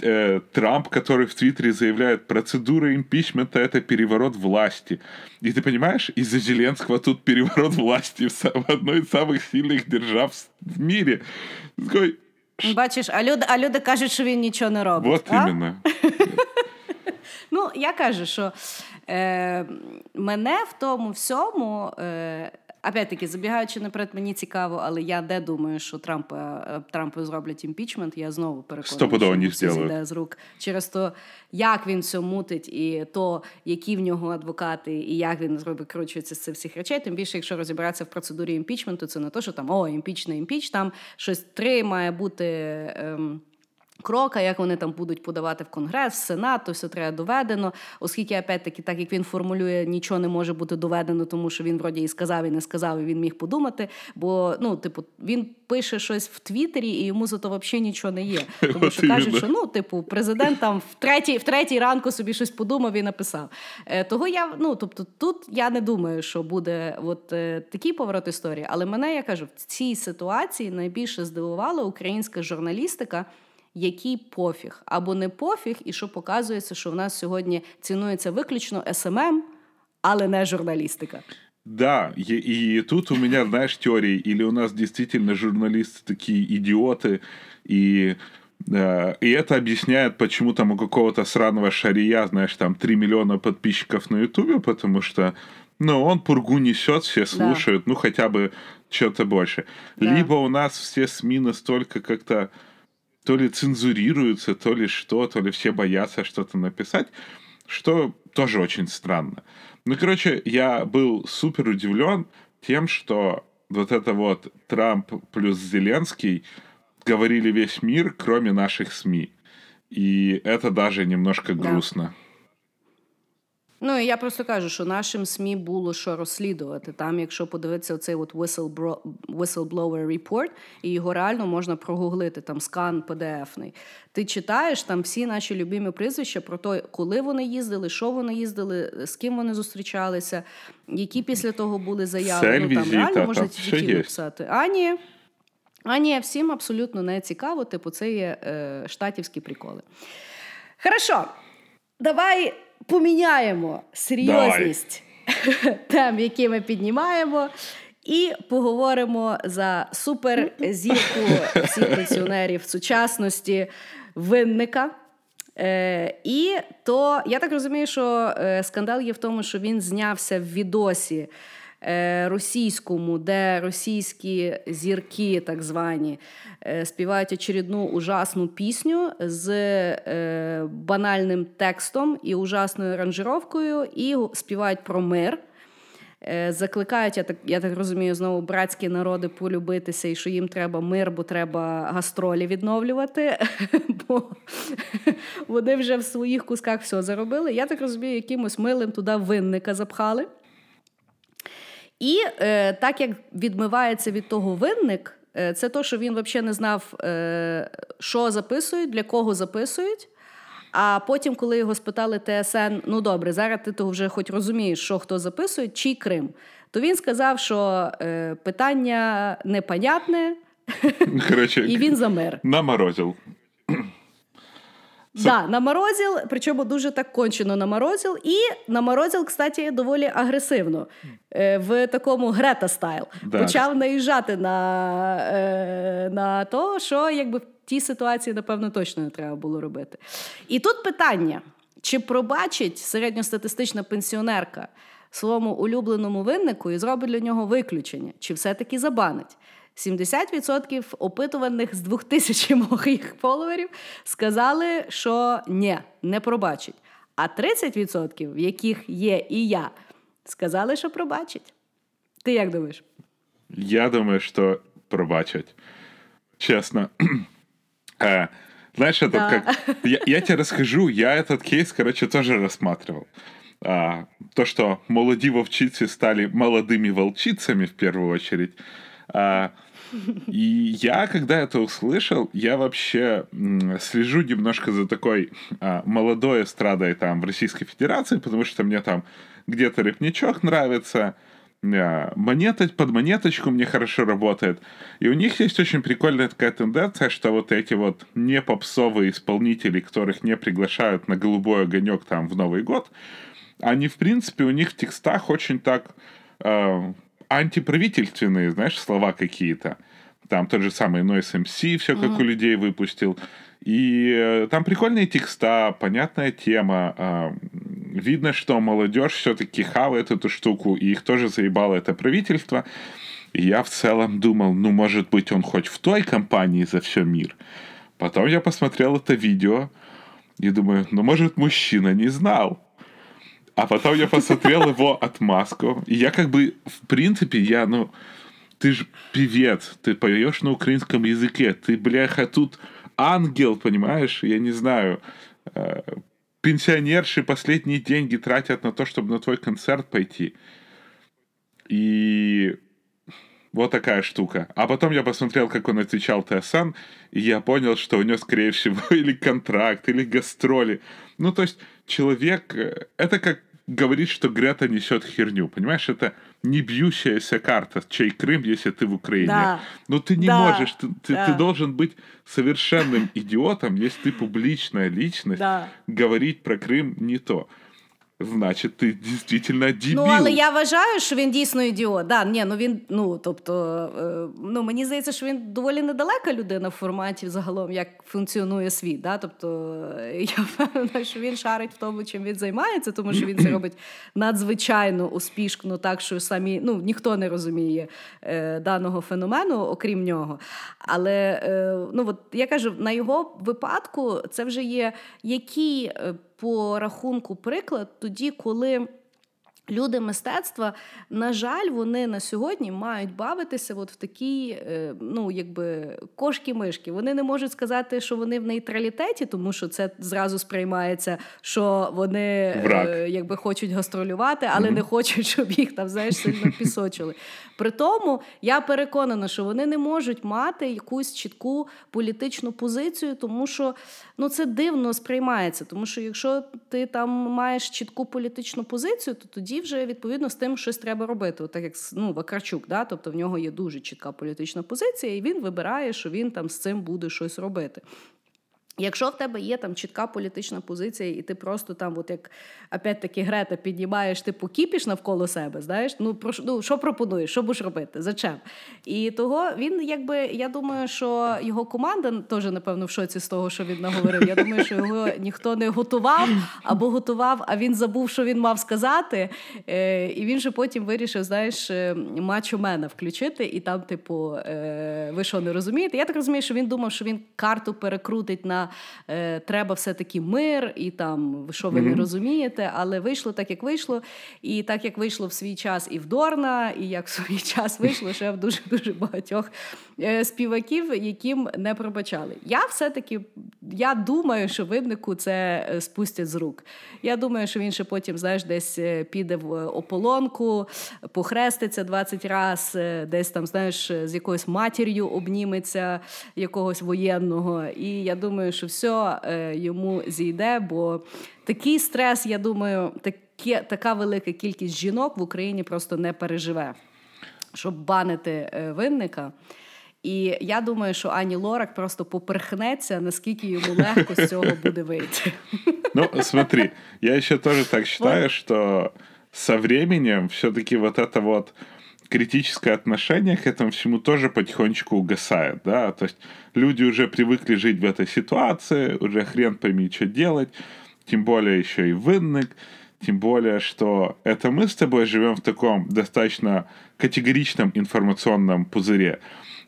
э, Трамп, который в Твиттере заявляет, процедура импичмента — это переворот власти. И ты понимаешь, из-за Зеленского тут переворот власти в, одной из самых сильных держав в мире. Такой, Бачиш, а люди, а люди кажуть, що він нічого не робить. Вот а? іменно. [LAUGHS] Ну, я кажу, що е, мене в тому всьому. Е, Опять-таки, забігаючи наперед, мені цікаво, але я де думаю, що Трампа е, Трампу зроблять імпічмент. Я знову переконую, що зійде з рук через то, як він все мутить, і то, які в нього адвокати, і як він викручується з цих всіх речей. Тим більше, якщо розібратися в процедурі імпічменту, це не то, що там о, імпіч, не імпіч, там щось три має бути. Ем, Крока, як вони там будуть подавати в Конгрес, в Сенат, то все треба доведено, оскільки, опять-таки, так як він формулює, нічого не може бути доведено, тому що він вроді і сказав, і не сказав, і він міг подумати. Бо ну, типу, він пише щось в Твіттері, і йому за то взагалі нічого не є. [LAUGHS] Тому що кажуть, що ну, типу, президент там в третій в третій ранку собі щось подумав і написав. Е, Того я ну, тобто, тут я не думаю, що буде от е, такий поворот історії. Але мене я кажу, в цій ситуації найбільше здивувала українська журналістика який пофіг або не пофіг, і що показується, що в нас сьогодні цінується виключно СММ, але не журналістика. Да, и, и тут у меня, знаешь, теории, или у нас действительно журналисты такие идиоты, и, э, и это объясняет, почему там у какого-то сраного шария, знаешь, там 3 миллиона подписчиков на Ютубе, потому что, ну, он пургу несет, все слушают, да. ну, хотя бы что-то больше. Да. Либо у нас все СМИ настолько как-то то ли цензурируются, то ли что, то ли все боятся что-то написать, что тоже очень странно. Ну, короче, я был супер удивлен тем, что вот это вот Трамп плюс Зеленский говорили весь мир, кроме наших СМИ. И это даже немножко грустно. Ну і я просто кажу, що нашим СМІ було що розслідувати. Там, якщо подивитися оцей от whistleblower report, і його реально можна прогуглити, там скан PDF-ний. Ти читаєш там всі наші любимі прізвища про те, коли вони їздили, що вони їздили, з ким вони зустрічалися, які після того були заяви. Ну, там реально можна ті написати. А ні. А ні, всім абсолютно не цікаво, типу, це є е, штатівські приколи. Хорошо, давай поміняємо серйозність [LAUGHS] тем, які ми піднімаємо, і поговоримо за суперзірку всіх пенсіонерів сучасності винника. Е, І то я так розумію, що е, скандал є в тому, що він знявся в відосі. Е, російському, де російські зірки, так звані, е, співають очередну ужасну пісню з е, банальним текстом і ужасною аранжировкою, і співають про мир. Закликають, я так я так розумію, знову братські народи полюбитися, і що їм треба мир, бо треба гастролі відновлювати, [LAUGHS] бо вони вже в своїх кусках все заробили. Я так розумію, якимось милим туди винника запхали. І е, так як відмивається від того винник, е, це то, що він взагалі не знав, е, що записують, для кого записують. А потім, коли його спитали ТСН, ну добре, зараз ти вже хоч розумієш, що хто записує, чий Крим, то він сказав, що е, питання непонятне, Короче, І він замер. наморозил. Да, наморозил, причому дуже так кончено наморозил. І наморозил, кстати, доволі агресивно. Е, в такому Грета стайл. Да. Почав наїжджати на, е, на то, що якби в тій ситуації, напевно, точно не треба було робити. І тут питання: чи пробачить середньостатистична пенсіонерка своєму улюбленому виннику і зробить для нього виключення, чи все-таки забанить? 70% опитуваних з 2000 моїх фоловерів сказали, що ні, не пробачить. А 30%, в яких є і я, сказали, що пробачить. Ти як думаєш? Я думаю, что пробачить. Честно. [CLEARS THROAT] Э, Знаешь, это Да. как... Я, я тебе расскажу, я этот кейс, короче, тоже рассматривал. А, то, что молоді вовчицы стали молодыми волчицами в первую очередь. А, И я, когда это услышал, я вообще слежу немножко за такой а, молодой эстрадой там в Российской Федерации, потому что мне там где-то рэпничок нравится, а, монета, под монеточку мне хорошо работает. И у них есть очень прикольная такая тенденция, что вот эти вот не попсовые исполнители, которых не приглашают на голубой огонек там в Новый год, они, в принципе, у них в текстах очень так э, антиправительственные, знаешь, слова какие-то. Там тот же самый Noise MC, все как у людей выпустил. И э, там прикольные текста, понятная тема. э, видно, что молодежь все-таки хавает эту штуку, и их тоже заебало это правительство. И я в целом думал, ну, может быть, он хоть в той компании за все мир. Потом я посмотрел это видео и думаю, ну, может, мужчина не знал. А потом я посмотрел его отмазку. И я как бы, в принципе, я, ну, ты же певец, ты поешь на украинском языке, ты, бляха, тут ангел, понимаешь? Я не знаю. э, Пенсионерши последние деньги тратят на то, чтобы на твой концерт пойти. И вот такая штука. А потом я посмотрел, как он отвечал ТСН, и я понял, что у него, скорее всего, [LAUGHS] или контракт, или гастроли. Ну, то есть человек... э, Это как говорить, что Грета несет херню. Понимаешь, это не бьющаяся карта, чей Крым, если ты в Украине. Да. Но ты не Да. можешь, ты, ты- Да. ты должен быть совершенным идиотом, если ты публичная личность, Да. говорить про Крым не то. Значит, ты действительно дебил. Ну, але я вважаю, що він дійсно ідіот. Да, ні, ну він, ну тобто, е, ну мені здається, що він доволі недалека людина в форматі загалом, як функціонує світ. Да? Тобто е, [LAUGHS] я впевнена, що він шарить в тому, чим він займається, тому що він це [CLEARS THROAT] робить надзвичайно успішно, так що самі ну ніхто не розуміє е, даного феномену, окрім нього. Але е, ну от я кажу, на його випадку це вже є який е, по рахунку приклад тоді, коли. Люди мистецтва, на жаль, вони на сьогодні мають бавитися от в такі, е, ну якби кошки-мишки. Вони не можуть сказати, що вони в нейтралітеті, тому що це зразу сприймається, що вони Враг. е, якби хочуть гастролювати, але не хочуть, щоб їх там знаєш сильно [LAUGHS] пісочили. При тому я переконана, що вони не можуть мати якусь чітку політичну позицію, тому що ну це дивно сприймається. Тому що якщо ти там маєш чітку політичну позицію, то тоді вже відповідно з тим щось треба робити. От так як ну, Вакарчук, да? тобто в нього є дуже чітка політична позиція, і він вибирає, що він там з цим буде щось робити. Якщо в тебе є там чітка політична позиція, і ти просто там, от як опять-таки Грета, піднімаєш типу кіпіш навколо себе, знаєш, ну про ну, що пропонуєш, що будеш робити? Зачем? І того він, якби я думаю, що його команда теж, напевно, в шоці з того, що він наговорив. Я думаю, що його ніхто не готував або готував, а він забув, що він мав сказати. Е, і він же потім вирішив, знаєш, е, матч у мене включити, і там, типу, е, ви що не розумієте? Я так розумію, що він думав, що він карту перекрутить на е, треба все-таки мир, і там що ви не розумієте, але вийшло так, як вийшло. І так як вийшло в свій час і в Дорна, і як в свій час вийшло ще в дуже дуже багатьох е, співаків, яким не пробачали. Я все-таки я думаю, що виннику це е, спустять з рук. Я думаю, що він ще потім, знаєш, десь е, піде в е, ополонку, похреститься 20 раз, десь там, знаєш, з якоюсь матір'ю обніметься якогось воєнного. І я думаю, що все е, йому зійде, бо такий стрес, я думаю, таке, така велика кількість жінок в Україні просто не переживе, щоб банити е, винника. І я думаю, що Ані Лорак просто поперхнеться, наскільки йому легко з цього буде вийти. Ну, смотри, я еще тоже так считаю, что со временем все-таки вот это вот критическое отношение к этому всему тоже потихонечку угасает, да, то есть люди уже привыкли жить в этой ситуации, уже хрен пойми, что делать, тем более еще и вынник, тем более, что это мы с тобой живем в таком достаточно категоричном информационном пузыре.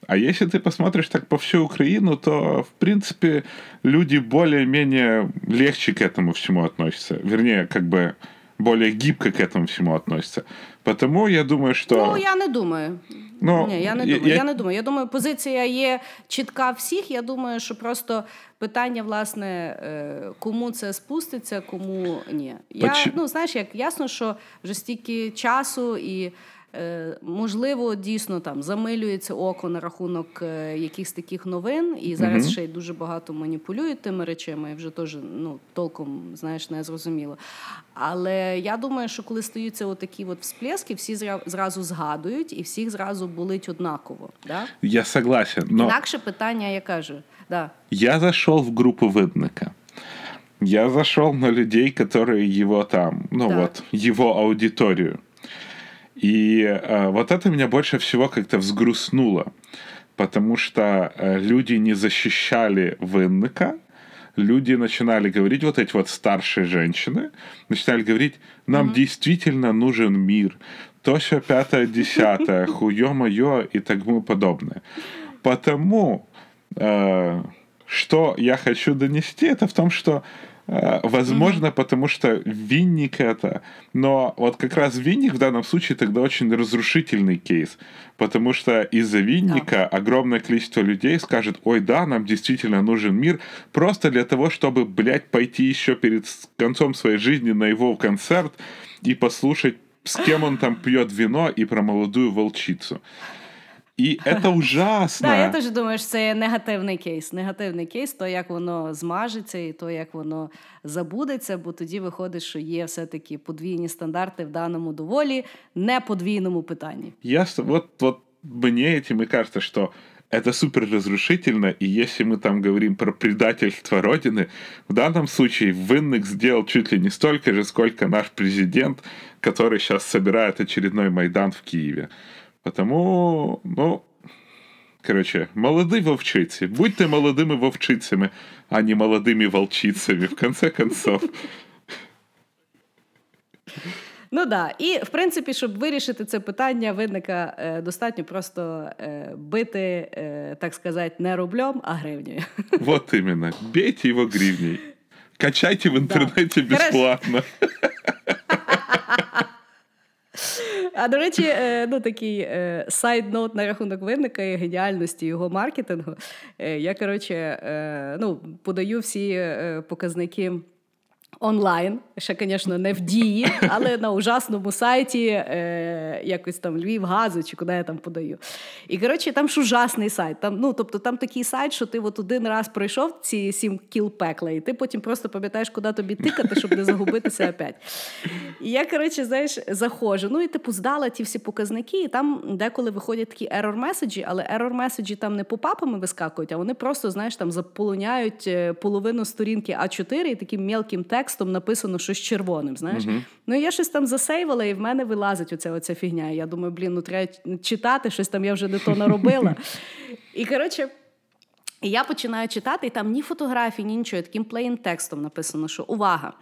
А если ты посмотришь так по всю Украину, то, в принципе, люди более-менее легче к этому всему относятся. Вернее, как бы более гибко к этому всему относятся. Потому я думаю, що... Ну, я не думаю. Ну, Ні, я не думаю. Я... я- не думаю. Я думаю, позиція є чітка всіх. Я думаю, що просто питання, власне, е, кому це спуститься, кому ні. Я, Поч- ну, знаєш, як ясно, що вже стільки часу і. Е, Можливо, дійсно там замилюється око на рахунок е, якихось таких новин, і зараз ще й дуже багато маніпулюють тими речами, і вже теж ну толком знаєш не зрозуміло. Але я думаю, що коли стаються отакі от всплески, всі зра- зразу згадують і всіх зразу болить однаково. Да? Я согласен, но Інакше питання, я кажу, да. я зашел в группу Выдника. Я зашел на людей, которые его там, ну Так. вот, его аудиторию. И э, вот это меня больше всего как-то взгрустнуло, потому что э, люди не защищали Вынника, люди начинали говорить, вот эти вот старшие женщины, начинали говорить, нам действительно нужен мир, то все пятое, десятое, [LAUGHS] хуё моё и тому подобное. Потому э, что я хочу донести, это в том, что э, Возможно, потому что винник это, но вот как раз винник в данном случае тогда очень разрушительный кейс, потому что из-за винника огромное количество людей скажет, ой, да, нам действительно нужен мир, просто для того, чтобы, блядь, пойти еще перед концом своей жизни на его концерт и послушать, с кем он там пьет вино и про молодую волчицу. И это [LAUGHS] ужасно. Да, я теж думаю, що це є негативний кейс. Негативний кейс, то як воно змажеться і то, як воно забудеться, бо тоді виходить, що є все-таки подвійні стандарти в даному доволі неподвійному питанні. Я с- вот, вот мне этим и кажется, что это супер разрушительно, и если мы там говорим про предательство Родины, в данном случае Винник сделал чуть ли не столько же, сколько наш президент, который сейчас собирает очередной Майдан в Киеве. Потому, ну, короче, молодые вовчицы. Будьте молодыми вовчицами, а не молодыми волчицами, в конце концов. Ну да, і в принципі, щоб вирішити це питання, винника е, достатньо просто е, бити, е, так сказати, не рублем, а гривнею. Вот именно. Бейте его гривней. Качайте в интернете Хорошо. А до речі, е, ну такий side note на рахунок винника і геніальності його маркетингу. Е, Я коротше е, ну, подаю всі е, показники. Онлайн, ще, звісно, не в дії, але на ужасному сайті, е, якось там Львівгазу чи куди я там подаю. І коротше, там ж ужасний сайт. Там, ну, тобто, там такий сайт, що ти от один раз пройшов ці сім кіл пекла, і ти потім просто пам'ятаєш, куди тобі тикати, щоб не загубитися опять. І я, коротше, знаєш, заходжу. Ну і типу здала ті всі показники, і там деколи виходять такі error message і, але error message і там не popup ами вискакують, а вони просто, знаєш, там заполоняють е, половину сторінки А4 і таким мелким текстом написано щось червоним. Знаєш, ну я щось там засейвала, і в мене вилазить оця, оця фігня. Я думаю, блін, ну треба читати, щось там я вже не то наробила. [LAUGHS] І коротше. І я починаю читати, і там ні фотографій, ні нічого, таким plain текстом написано, що увага!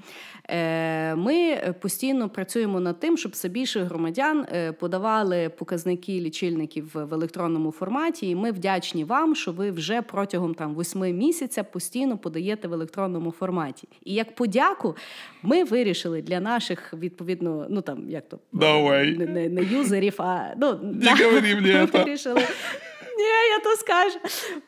е, Ми постійно працюємо над тим, щоб все більше громадян е, подавали показники лічильників в електронному форматі. І ми вдячні вам, що ви вже протягом там восьми місяця постійно подаєте в електронному форматі. І як подяку, ми вирішили для наших відповідно, ну там як то No не, не, не юзерів, а ну мені [LAUGHS] ми вирішили. Ні, я то скажу.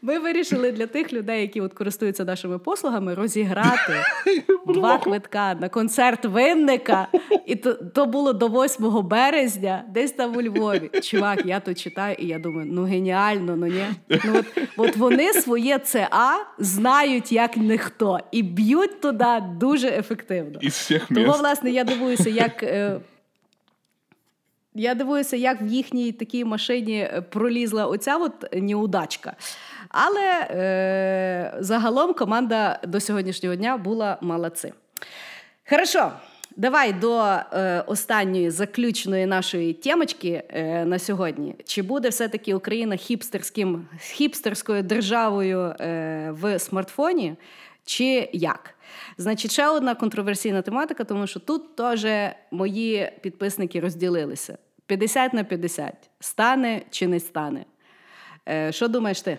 Ми вирішили для тих людей, які от користуються нашими послугами, розіграти [LAUGHS] два квитка на концерт винника. І то, то було до 8 березня, десь там у Львові. Чувак, я то читаю, і я думаю, ну геніально, ну ні. Ну от, от вони своє ЦА знають як ніхто і б'ють туди дуже ефективно. Из всех Того, мест. власне, я дивуюся, як. Е, Я дивуюся, як в їхній такій машині пролізла оця от неудачка. Але е, загалом команда до сьогоднішнього дня була молодці. Хорошо. Давай до е, останньої заключної нашої темочки е, на сьогодні. Чи буде все-таки Україна хіпстерським хіпстерською державою е, в смартфоні, чи як? Значить, ще одна контроверсійна тематика, тому що тут теж мої підписники розділилися: 50 на 50. Стане чи не стане? Е, що думаєш ти?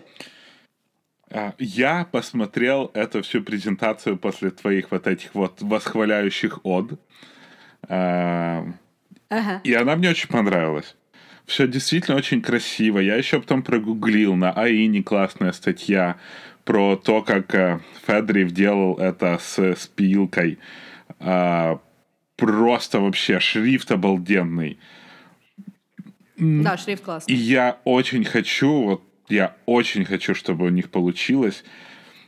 Я посмотрел эту всю презентацию после твоих вот этих вот восхваляющих од. Ага. И она мне очень понравилась. Все действительно очень красиво. Я еще потом прогуглил на АИНе классная статья про то, как э, Федрив делал это с спилкой. Просто вообще шрифт обалденный. Да, шрифт классный. И я очень хочу, вот я очень хочу, чтобы у них получилось.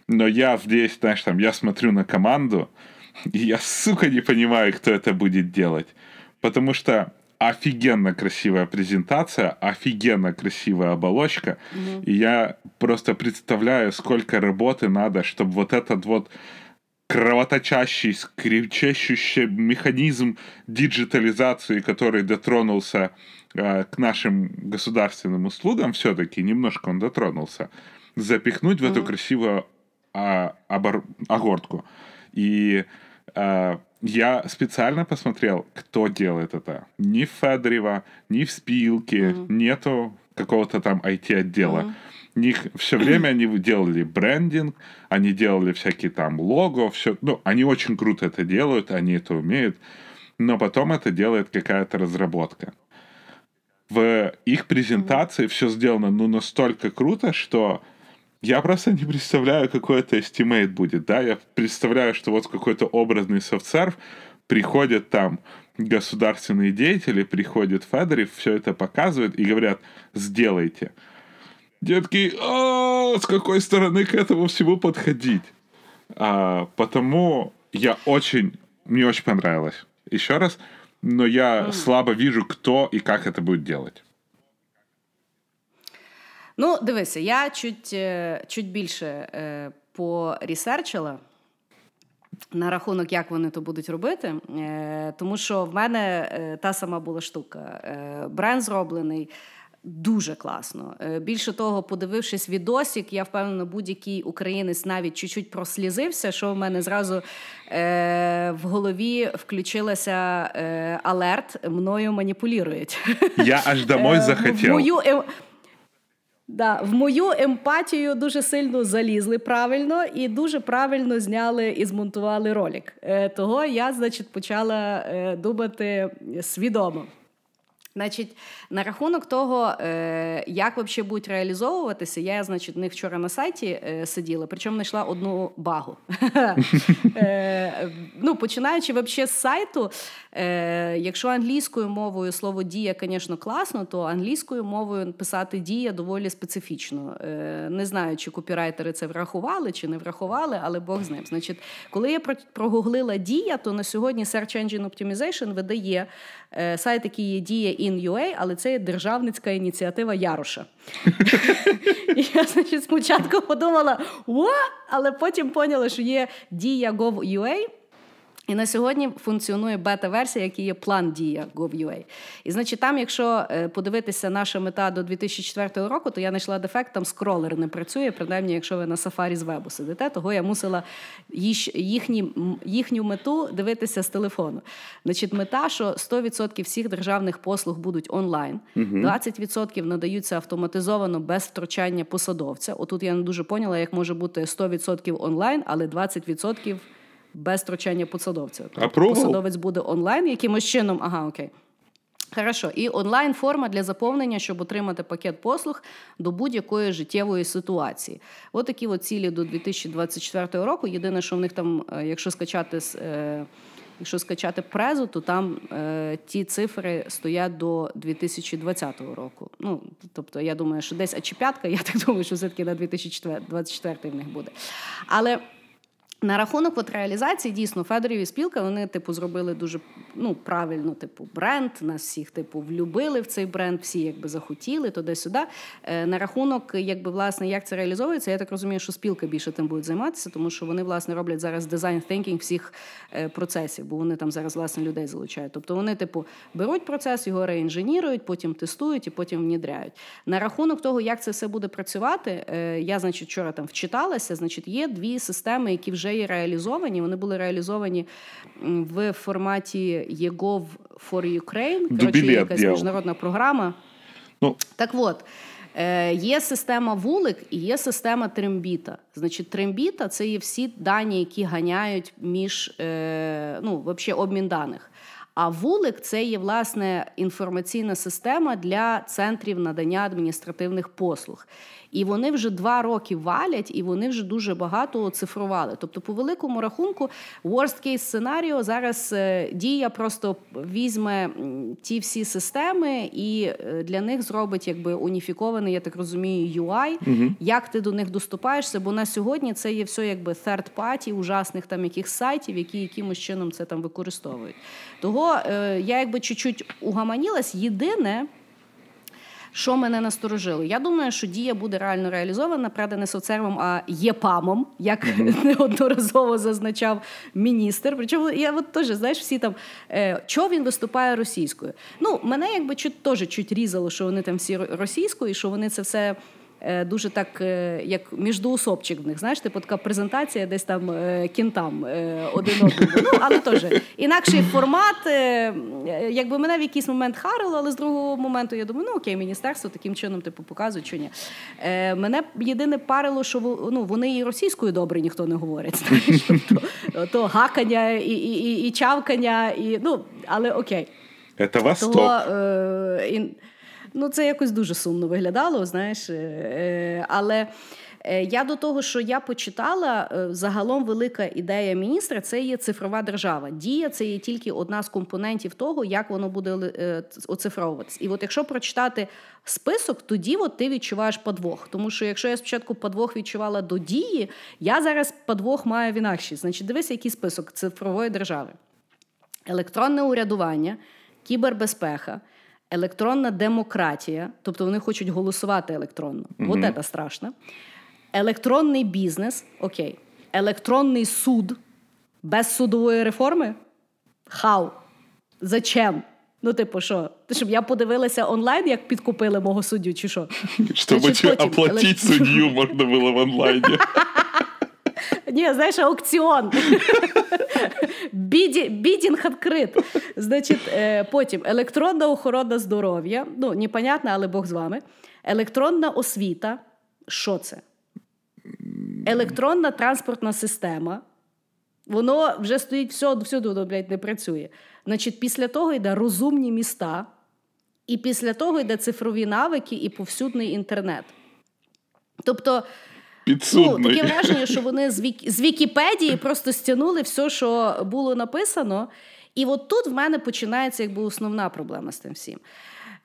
Но я здесь, знаешь, там, я смотрю на команду, и я, сука, не понимаю, кто это будет делать. Потому что офигенно красивая презентация, офигенно красивая оболочка. Mm-hmm. И я просто представляю, сколько работы надо, чтобы вот этот вот кровоточащий, скрипчащий механизм диджитализации, который дотронулся э, к нашим государственным услугам, все-таки немножко он дотронулся, запихнуть mm-hmm. в эту красивую а, обор- огортку. И а, я специально посмотрел, кто делает это. Ни в Федорева, ни в Спилке mm-hmm. нету какого-то там IT-отдела. Mm-hmm. Них все время они делали брендинг, они делали всякие там лого, все. Ну, они очень круто это делают, они это умеют. Но потом это делает какая-то разработка. В их презентации все сделано ну настолько круто, что я просто не представляю, какой это estimate будет, да, я представляю, что вот какой-то образный софтсерв приходят там государственные деятели, приходит Федорев, все это показывает и говорят, сделайте. Детки, а, с какой стороны к этому всему подходить? А, потому я очень, мне очень понравилось. Еще раз, но я слабо вижу, кто и как это будет делать. Ну, дивися, я чуть е, чуть більше е, порісерчила на рахунок, як вони то будуть робити. Е, тому що в мене е, та сама була штука. Е, бренд зроблений. Дуже класно. Е, більше того, подивившись відосик, я впевнена, будь-який українець навіть чуть-чуть прослізився, що в мене зразу е, в голові включилася е, алерт, мною маніпулюють. Я аж домой захотів. Мою Да, В мою емпатію дуже сильно залізли правильно і дуже правильно зняли і змонтували ролик. Е, того я, значить, почала е, думати свідомо. Значить, на рахунок того, е, як взагалі будуть реалізовуватися, я, значить, не вчора на сайті е, сиділа, причому знайшла одну багу. [LAUGHS] Е, ну, Починаючи взагалі з сайту, якщо англійською мовою слово дія, звісно, класно, то англійською мовою писати дія доволі специфічно. Не знаю, чи копірайтери це врахували, чи не врахували, але Бог з ним. Значить, коли я прогуглила дія, то на сьогодні Search Engine Optimization видає сайт, який є дія in.ua, але це є державницька ініціатива Яроша. І [LAUGHS] я значить, спочатку подумала, «What?», але потім поняла, що є дія Gov.ua, і на сьогодні функціонує бета-версія, який є план дія Gov.ua. І значить, там, якщо е, подивитися наша мета до 2004 року, то я знайшла дефект, там скролер не працює, принаймні, якщо ви на сафарі з вебу сидите, того я мусила їхні, їхню мету дивитися з телефону. Значить, мета, що 100% всіх державних послуг будуть онлайн, 20% надаються автоматизовано без втручання посадовця. Отут я не дуже поняла, як може бути 100% онлайн, але 20% без втручання посадовця. Тобто посадовець буде онлайн якимось чином. Ага, окей. Хорошо, і онлайн-форма для заповнення, щоб отримати пакет послуг до будь-якої життєвої ситуації. От такі от цілі до 2024 року. Єдине, що в них там, е, якщо скачати е, якщо скачати презу, то там е, ті цифри стоять до 2020 року. Ну, Тобто, я думаю, що десь а чи п'ятка, [LAUGHS] я так думаю, що все-таки на 2024 в них буде. Але На рахунок от реалізації дійсно Федорів і спілка вони типу зробили дуже ну правильно, типу, бренд. Нас всіх типу влюбили в цей бренд, всі якби захотіли туди-сюди. Е, на рахунок, якби власне, як це реалізовується, я так розумію, що спілка більше тим буде займатися, тому що вони власне роблять зараз дизайн thinking всіх е, процесів, бо вони там зараз власне людей залучають. Тобто вони, типу, беруть процес, його реінженірують, потім тестують і потім внідряють. На рахунок того, як це все буде працювати, е, я, значить, вчора там вчиталася. Значить, є дві системи, які вже вже є реалізовані. Вони були реалізовані в форматі ЄГОВ for Ukraine. Коротше, є якась міжнародна програма. Ну. Так от. Е, є система вулик і є система трембіта. Значить, трембіта це є всі дані, які ганяють між е, ну, вообще обмін даних. А вулик це є власне інформаційна система для центрів надання адміністративних послуг. І вони вже два роки валять, і вони вже дуже багато оцифрували. Тобто, по великому рахунку, worst case сценаріо зараз е, дія просто візьме ті всі системи і е, для них зробить якби уніфікований, я так розумію, UI, угу. як ти до них доступаєшся. Бо на сьогодні це є все якби third party ужасних там яких сайтів, які якимось чином це там використовують. Того е, я якби чуть-чуть угаманілась. Єдине. Що мене насторожило? Я думаю, що дія буде реально реалізована, правда, не соцсервом, а ЄПАМом, як mm-hmm. [LAUGHS] неодноразово зазначав міністр. Причому я от теж, знаєш, всі там е, чого він виступає російською. Ну, мене якби чуть теж чуть різало, що вони там всі російською, і що вони це все. Е, дуже так, е, як міждоусобчик в них, знаєш, типу така презентація десь там е, кінтам один одному. Ну, але теж інакший формат. Якби мене в якийсь момент харило, але з другого моменту я думаю, ну окей, міністерство таким чином типу показує, що ні. Мене єдине парило, що ну, вони і російською добре ніхто не говорить. знаєш, [LAUGHS] тобто, То гакання і і, і, і чавкання, і ну, але окей. Це Восток. То, е, Ну, це якось дуже сумно виглядало, знаєш. Е, е, але е, я до того, що я почитала, загалом велика ідея міністра це є цифрова держава. Дія це є тільки одна з компонентів того, як воно буде оцифровуватися. І от якщо прочитати список, тоді от ти відчуваєш подвох. Тому що якщо я спочатку подвох відчувала до дії, я зараз подвох маю в інакші. Значить, дивися, який список цифрової держави: електронне урядування, кібербезпека електронна демократія, тобто вони хочуть голосувати електронно. mm Вот це страшно. Електронний бізнес, окей, електронний суд без судової реформи? Хау? Зачем? Ну, типу, що? Щоб я подивилася онлайн, як підкупили мого суддю, чи що? Щоб оплатити суддю можна було в онлайні. [LAUGHS] Ні, знаєш, аукціон. Бідінг відкрит. Значить, е, потім електронна охорона здоров'я. Ну, непонятно, але Бог з вами. Електронна освіта. Що це? Електронна транспортна система. Воно вже стоїть всюди, всюди воно, блядь, не працює. Значить, після того йде розумні міста, і після того йде цифрові навики і повсюдний інтернет. Тобто. Підсудний. Ну, Таке враження, що вони з Вік... з Вікіпедії просто стягнули все, що було написано. І от тут в мене починається якби основна проблема з тим всім.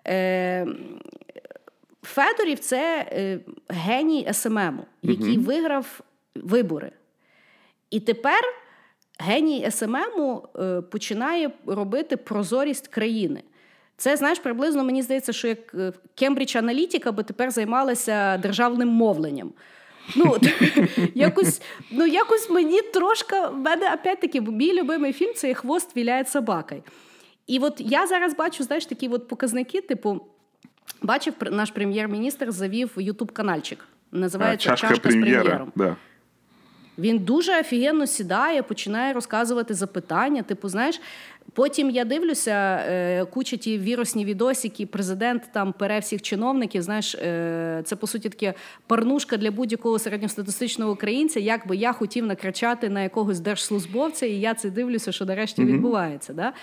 Е... Федорів це е, геній СММу, який угу. виграв вибори. І тепер геній СММу е, починає робити прозорість країни. Це, знаєш, приблизно мені здається, що як Кембридж Аналітика би тепер займалася державним мовленням. Ну, [LAUGHS] якось ну, якось мені трошки, в мене опять-таки, мій любимий фільм це хвост віляє собакою. І от я зараз бачу, знаєш, такі от показники, типу, бачив, наш прем'єр-міністр завів ютуб-канальчик. Називається Чашка, Чашка з прем'єром. Да. Він дуже офігенно сідає, починає розказувати запитання. Типу, знаєш, потім я дивлюся, е, куча ті вірусні відосики, президент там пере всіх чиновників. Знаєш, е, це по суті таке парнушка для будь-якого середньостатистичного українця. Як би я хотів накричати на якогось держслужбовця, і я це дивлюся, що нарешті mm-hmm. відбувається. Да?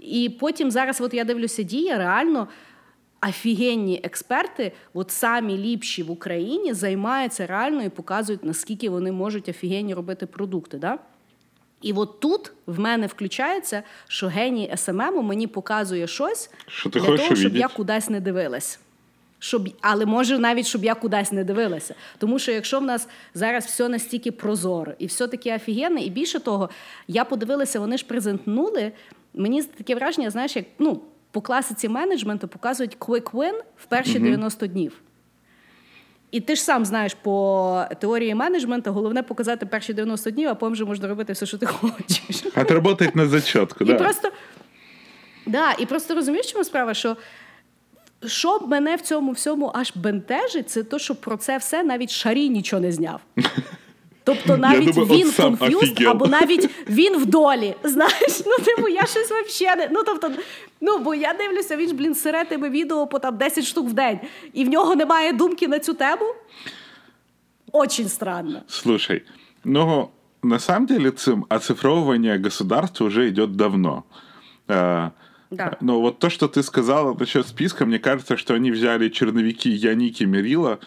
І потім зараз, от я дивлюся, дія реально офігенні експерти, от самі ліпші в Україні, займаються реально і показують, наскільки вони можуть офігенні робити продукти. Да? І от тут в мене включається, що геній СММу мені показує щось що ти для того, щоб я кудись не дивилась. щоб, але може навіть щоб я кудись не дивилася. Тому що якщо в нас зараз все настільки прозоро і все таке офігенне, і більше того, я подивилася, вони ж презентнули. Мені таке враження, знаєш, як ну, по класиці менеджменту показують quick win в перші 90 днів. І ти ж сам знаєш по теорії менеджменту, головне показати перші 90 днів, а потім вже можна робити все, що ти хочеш. Отработать на зачетку, І да. просто, да, і просто розумієш, чому справа, що що мене в цьому всьому аж бентежить, це то, що про це все навіть Шарі нічого не зняв. [LAUGHS] Тобто навіть думаю, він конф'юз, або навіть він в долі. Знаєш, ну типу, я щось вообще не. Ну тобто, ну бо я дивлюся, він ж блін сире тебе відео по там 10 штук в день, і в нього немає думки на цю тему. Очень странно. Слушай, ну, на самом деле цим оцифровывание государства уже идет давно. А, Да. Но вот то, что ты сказала насчет списка, мне кажется, что они взяли черновики Яники Мерила,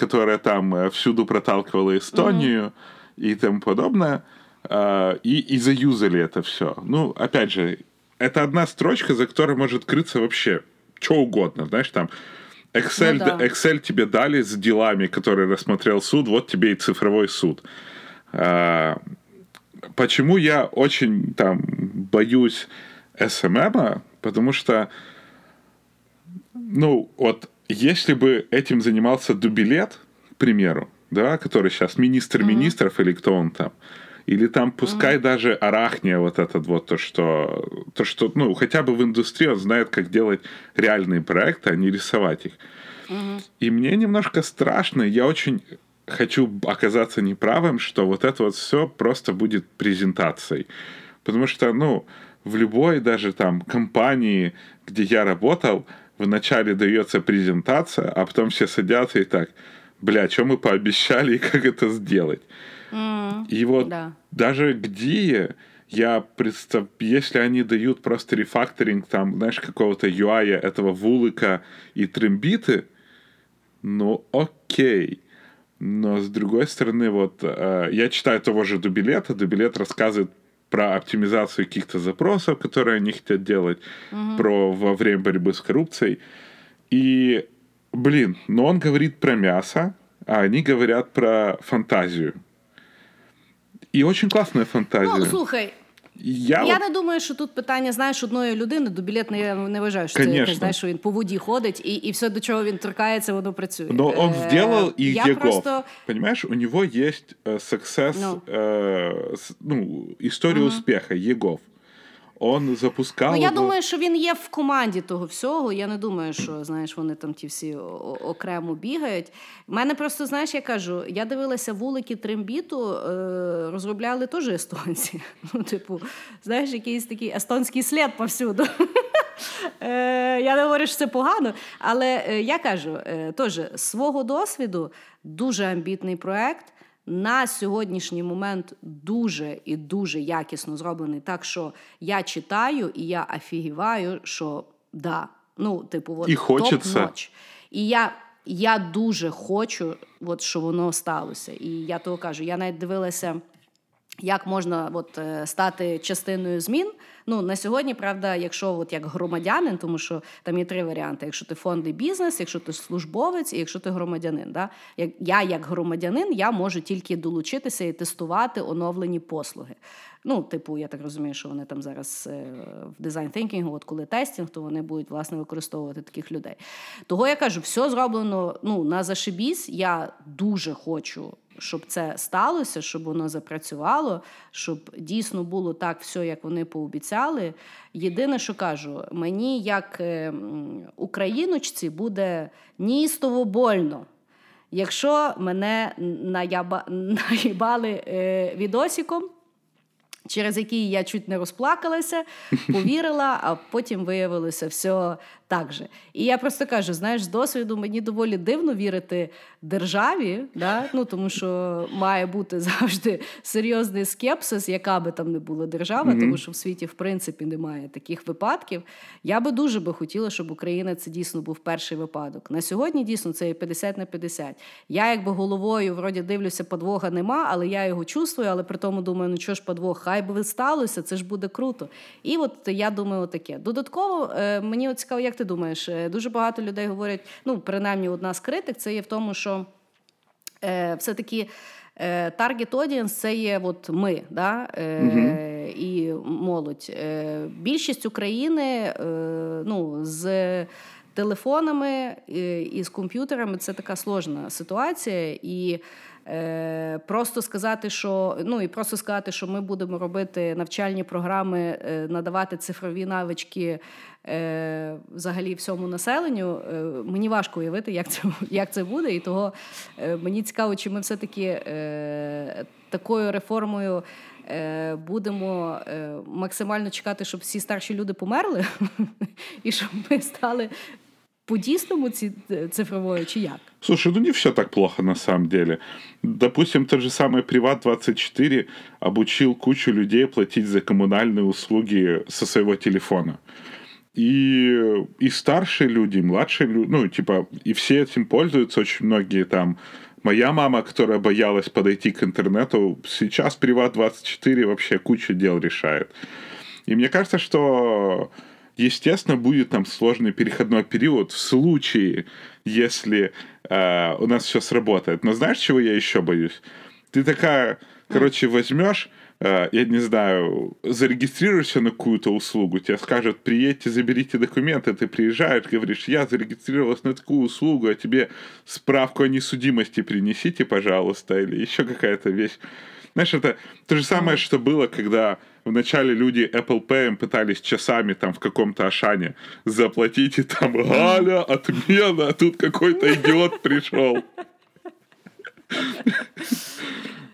которая там э, всюду проталкивала Эстонию и тому подобное, а, и, и заюзали это все. Ну, опять же, это одна строчка, за которой может крыться вообще что угодно, знаешь, там Excel, Ну да. Excel тебе дали с делами, которые рассмотрел суд, вот тебе и цифровой суд. А, почему я очень там боюсь СММа? Потому что, ну, вот если бы этим занимался Дубилет, к примеру, да, который сейчас министр министров или кто он там, или там пускай даже Арахния вот этот вот то, что, то, что, ну, хотя бы в индустрии он знает, как делать реальные проекты, а не рисовать их. И мне немножко страшно, я очень хочу оказаться неправым, что вот это вот все просто будет презентацией. Потому что, ну, в любой даже там компании, где я работал, вначале дается презентация, а потом все садятся и так, бля, что мы пообещали [LAUGHS] и как это сделать. И вот Да. даже где я представ... если они дают просто рефакторинг там, знаешь, какого-то UI этого вулыка и трембиты, ну окей. Но с другой стороны, вот э, я читаю того же Дубилета. Дубилет рассказывает про оптимизацию каких-то запросов, которые они хотят делать, про во время борьбы с коррупцией. И, блин, но он говорит про мясо, а они говорят про фантазию. И очень классная фантазия. Ну, слухай, я Я от... не думаю, що тут питання, знаєш, одної людини. до білет не, не вважаю, що це Конечно. якесь, знаєш, що він по воді ходить, і, і все, до чого він торкається, воно працює. Но он Е, сделал и я просто Понимаешь, у него есть э, success, Ну. э, ну, история успеха, Егов. Он запускал... Ну, я думаю, що він є в команді того всього. Я не думаю, що знаєш, вони там ті всі окремо бігають. У мене просто, знаєш, я кажу, я дивилася вулики трембіту, е, розробляли теж естонці. [LAUGHS] Ну, типу, знаєш, якийсь такий естонський слід повсюду. [LAUGHS] Е, Я не говорю, що це погано, але е, я кажу, теж свого досвіду дуже амбітний проект. На сьогоднішній момент дуже і дуже якісно зроблений. Так що я читаю і я афігіваю, що да, ну, типу, от І хочеться. топ-ноч. І я, я дуже хочу, от, що воно сталося. І я того кажу, я навіть дивилася. Як можна от, е, стати частиною змін? Ну на сьогодні, правда, якщо от як громадянин, тому що там є три варіанти: якщо ти фондний бізнес, якщо ти службовець, і якщо ти громадянин. Да? Як я, як громадянин, я можу тільки долучитися і тестувати оновлені послуги. Ну, типу, я так розумію, що вони там зараз е, в дизайн тhinking, от коли тестінг, то вони будуть власне використовувати таких людей. Того я кажу, все зроблено ну на зашибісь. Я дуже хочу щоб це сталося, щоб воно запрацювало, щоб дійсно було так все, як вони пообіцяли. Єдине, що кажу, мені, як е, україночці, буде ністово больно. Якщо мене [LAUGHS] наїбали е, відосиком, через який я чуть не розплакалася, [LAUGHS] повірила, а потім виявилося все так же. І я просто кажу: знаєш, з досвіду мені доволі дивно вірити державі, да? ну, тому що має бути завжди серйозний скепсис, яка би там не була держава, тому що в світі, в принципі, немає таких випадків. Я би дуже би хотіла, щоб Україна це дійсно був перший випадок. На сьогодні дійсно це 50 на 50. Я якби головою вроді дивлюся, подвога нема, але я його чувствую, але при тому думаю, ну що ж подвох, хай хай би сталося, це ж буде круто. І от я думаю, таке. Додатково е, мені от цікаво, як ти думаєш, е, дуже багато людей говорять, ну принаймні одна з критик, це є в тому, що е, все-таки. Таргет audience – це є от ми, да? uh і молодь. Більшість України е, ну, з телефонами і з комп'ютерами це така сложна ситуація. І Е, Просто сказати, що ну і просто сказати, що ми будемо робити навчальні програми, е, надавати цифрові навички е, взагалі всьому населенню. Е, мені важко уявити, як це [LAUGHS] як це буде. І того е, мені цікаво, чи ми все-таки е, такою реформою. Е, будемо максимально чекати, щоб всі старші люди померли, [LAUGHS] і щоб ми стали по-дійсному цифровою чи як? Слушай, ну не все так плохо на самом деле. Допустим, тот же самый Приват24 обучил кучу людей платить за коммунальные услуги со своего телефона. И, и старшие люди, и младшие люди, ну, типа, и все этим пользуются, очень многие там. Моя мама, которая боялась подойти к интернету, сейчас Приват24 вообще кучу дел решает. И мне кажется, что Естественно, будет там сложный переходной период в случае, если э, у нас все сработает. Но знаешь, чего я еще боюсь? Ты такая, короче, возьмешь, э, я не знаю, зарегистрируешься на какую-то услугу, тебе скажут, приедьте, заберите документы, ты приезжаешь, говоришь, я зарегистрировалась на такую услугу, а тебе справку о несудимости принесите, пожалуйста, или еще какая-то вещь. Знаешь, это то же самое, что было, когда вначале люди Apple Pay пытались часами там в каком-то Ашане заплатить, и там Галя, отмена, а тут какой-то идиот пришел.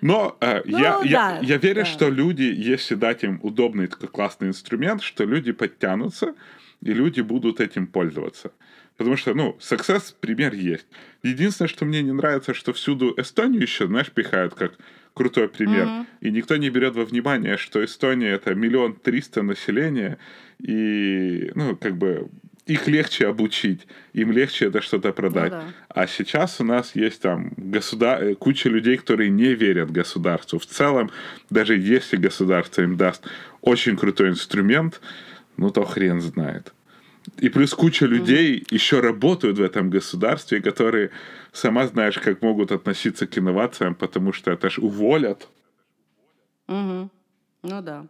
Но э, ну, я, да, я, я верю, да. что люди, если дать им удобный такой классный инструмент, что люди подтянутся, и люди будут этим пользоваться. Потому что, ну, success пример есть. Единственное, что мне не нравится, что всюду Эстонию еще, знаешь, пихают как крутой пример. Mm-hmm. И никто не берет во внимание, что Эстония это миллион триста населения, и, ну, как бы их легче обучить, им легче это что-то продать. Ну, да. А сейчас у нас есть там государ... Э, куча людей, которые не верят государству. В целом, даже если государство им даст очень крутой инструмент, ну то хрен знает. И плюс куча людей mm-hmm. еще работают в этом государстве, которые, сама знаешь, как могут относиться к инновациям, потому что это ж уволят. Угу. Ну да.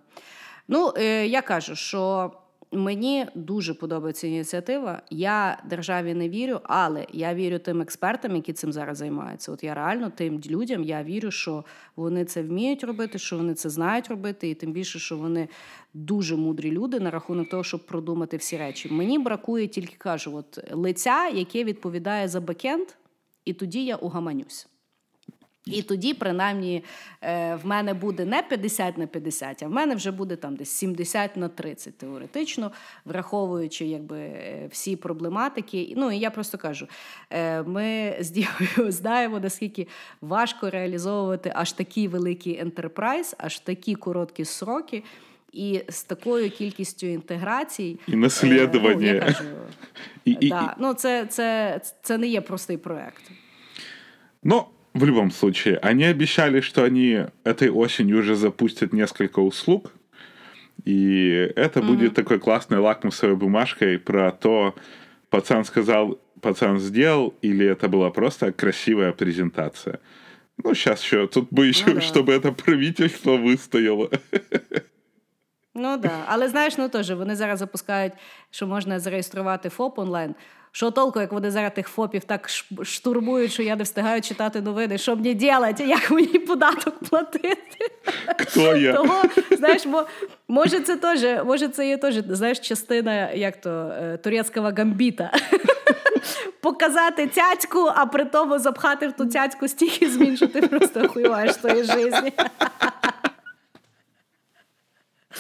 Ну, е, я кажу, що Мені дуже подобається ініціатива. Я державі не вірю, але я вірю тим експертам, які цим зараз займаються. От я реально тим людям я вірю, що вони це вміють робити, що вони це знають робити, і тим більше, що вони дуже мудрі люди на рахунок того, щоб продумати всі речі. Мені бракує тільки кажу, от лиця, яке відповідає за бекенд, і тоді я угаманюсь. І тоді, принаймні, е, в мене буде не 50 на 50, а в мене вже буде там десь 70 на 30 теоретично, враховуючи якби е, всі проблематики. Ну і я просто кажу: е, ми з Дією [LAUGHS] знаємо, наскільки важко реалізовувати аж такий великий ентерпрайз, аж такі короткі сроки. І з такою кількістю інтеграцій і наслідування. Ну, я кажу, і, да, і, ну, це, це, це не є простий проект. Ну, в любом случае, они обещали, что они этой осенью уже запустят несколько услуг, и это mm-hmm. будет такой классной лакмусовой бумажкой про то, пацан сказал, пацан сделал, или это была просто красивая презентация. Ну, сейчас еще, тут бы еще, ну, да. чтобы это правительство выстояло. [LAUGHS] Ну да, але знаєш, ну теж вони зараз запускають, що можна зареєструвати ФОП онлайн. Що толку, як вони зараз тих ФОПів так штурмують, що я не встигаю читати новини, що мені робити, як мені податок платити? Хто я? Того, знаєш, бо, може це теж, може це є теж, знаєш, частина як то, е, турецького гамбіта. Показати цяцьку, а при тому запхати в ту цяцьку стільки змін, що ти просто охуєваєш тої житті.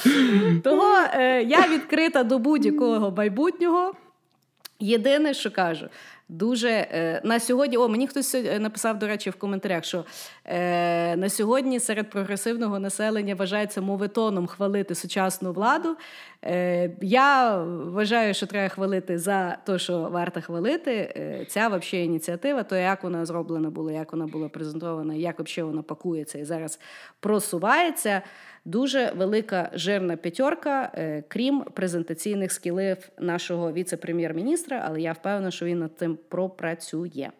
[LAUGHS] Того е, я відкрита до будь-якого майбутнього. Єдине, що кажу, Дуже е, на сьогодні. О, мені хтось написав, до речі, в коментарях, що е, на сьогодні серед прогресивного населення вважається моветоном хвалити сучасну владу. Е, я вважаю, що треба хвалити за те, що варто хвалити. Е, ця вообще ініціатива, то як вона зроблена була, як вона була презентована, як взагалі вона пакується і зараз просувається. Дуже велика жирна п'ятерка, е, крім презентаційних скілів нашого віце-прем'єр-міністра, але я впевнена, що він над цим пропрацює.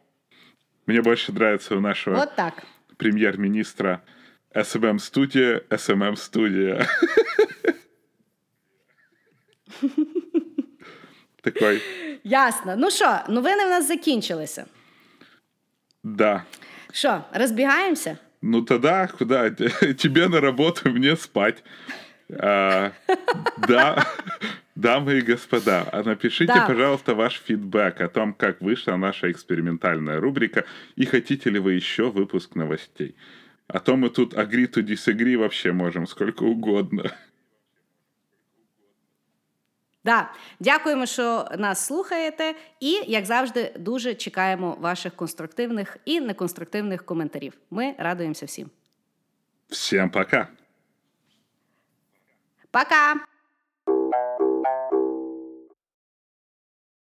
Мне больше нравится у нашего От так. премьер-министра SMM-студия, SMM-студия. Такой, Ясно. Ну що, новини в нас закінчилися. да. Що, розбігаємося? Ну тогда куда? [LAUGHS] Тебе на работу, мне спать. А, да, дамы и господа, а напишите, Да. пожалуйста, ваш фидбэк о том, как вышла наша экспериментальная рубрика, и хотите ли вы еще выпуск новостей. А то мы тут agree to disagree вообще можем сколько угодно. Да. Дякуємо, що нас слухаєте. І, як завжди, дуже чекаємо ваших конструктивних і неконструктивних коментарів. Ми радуємося всім. Всім пока! Пока!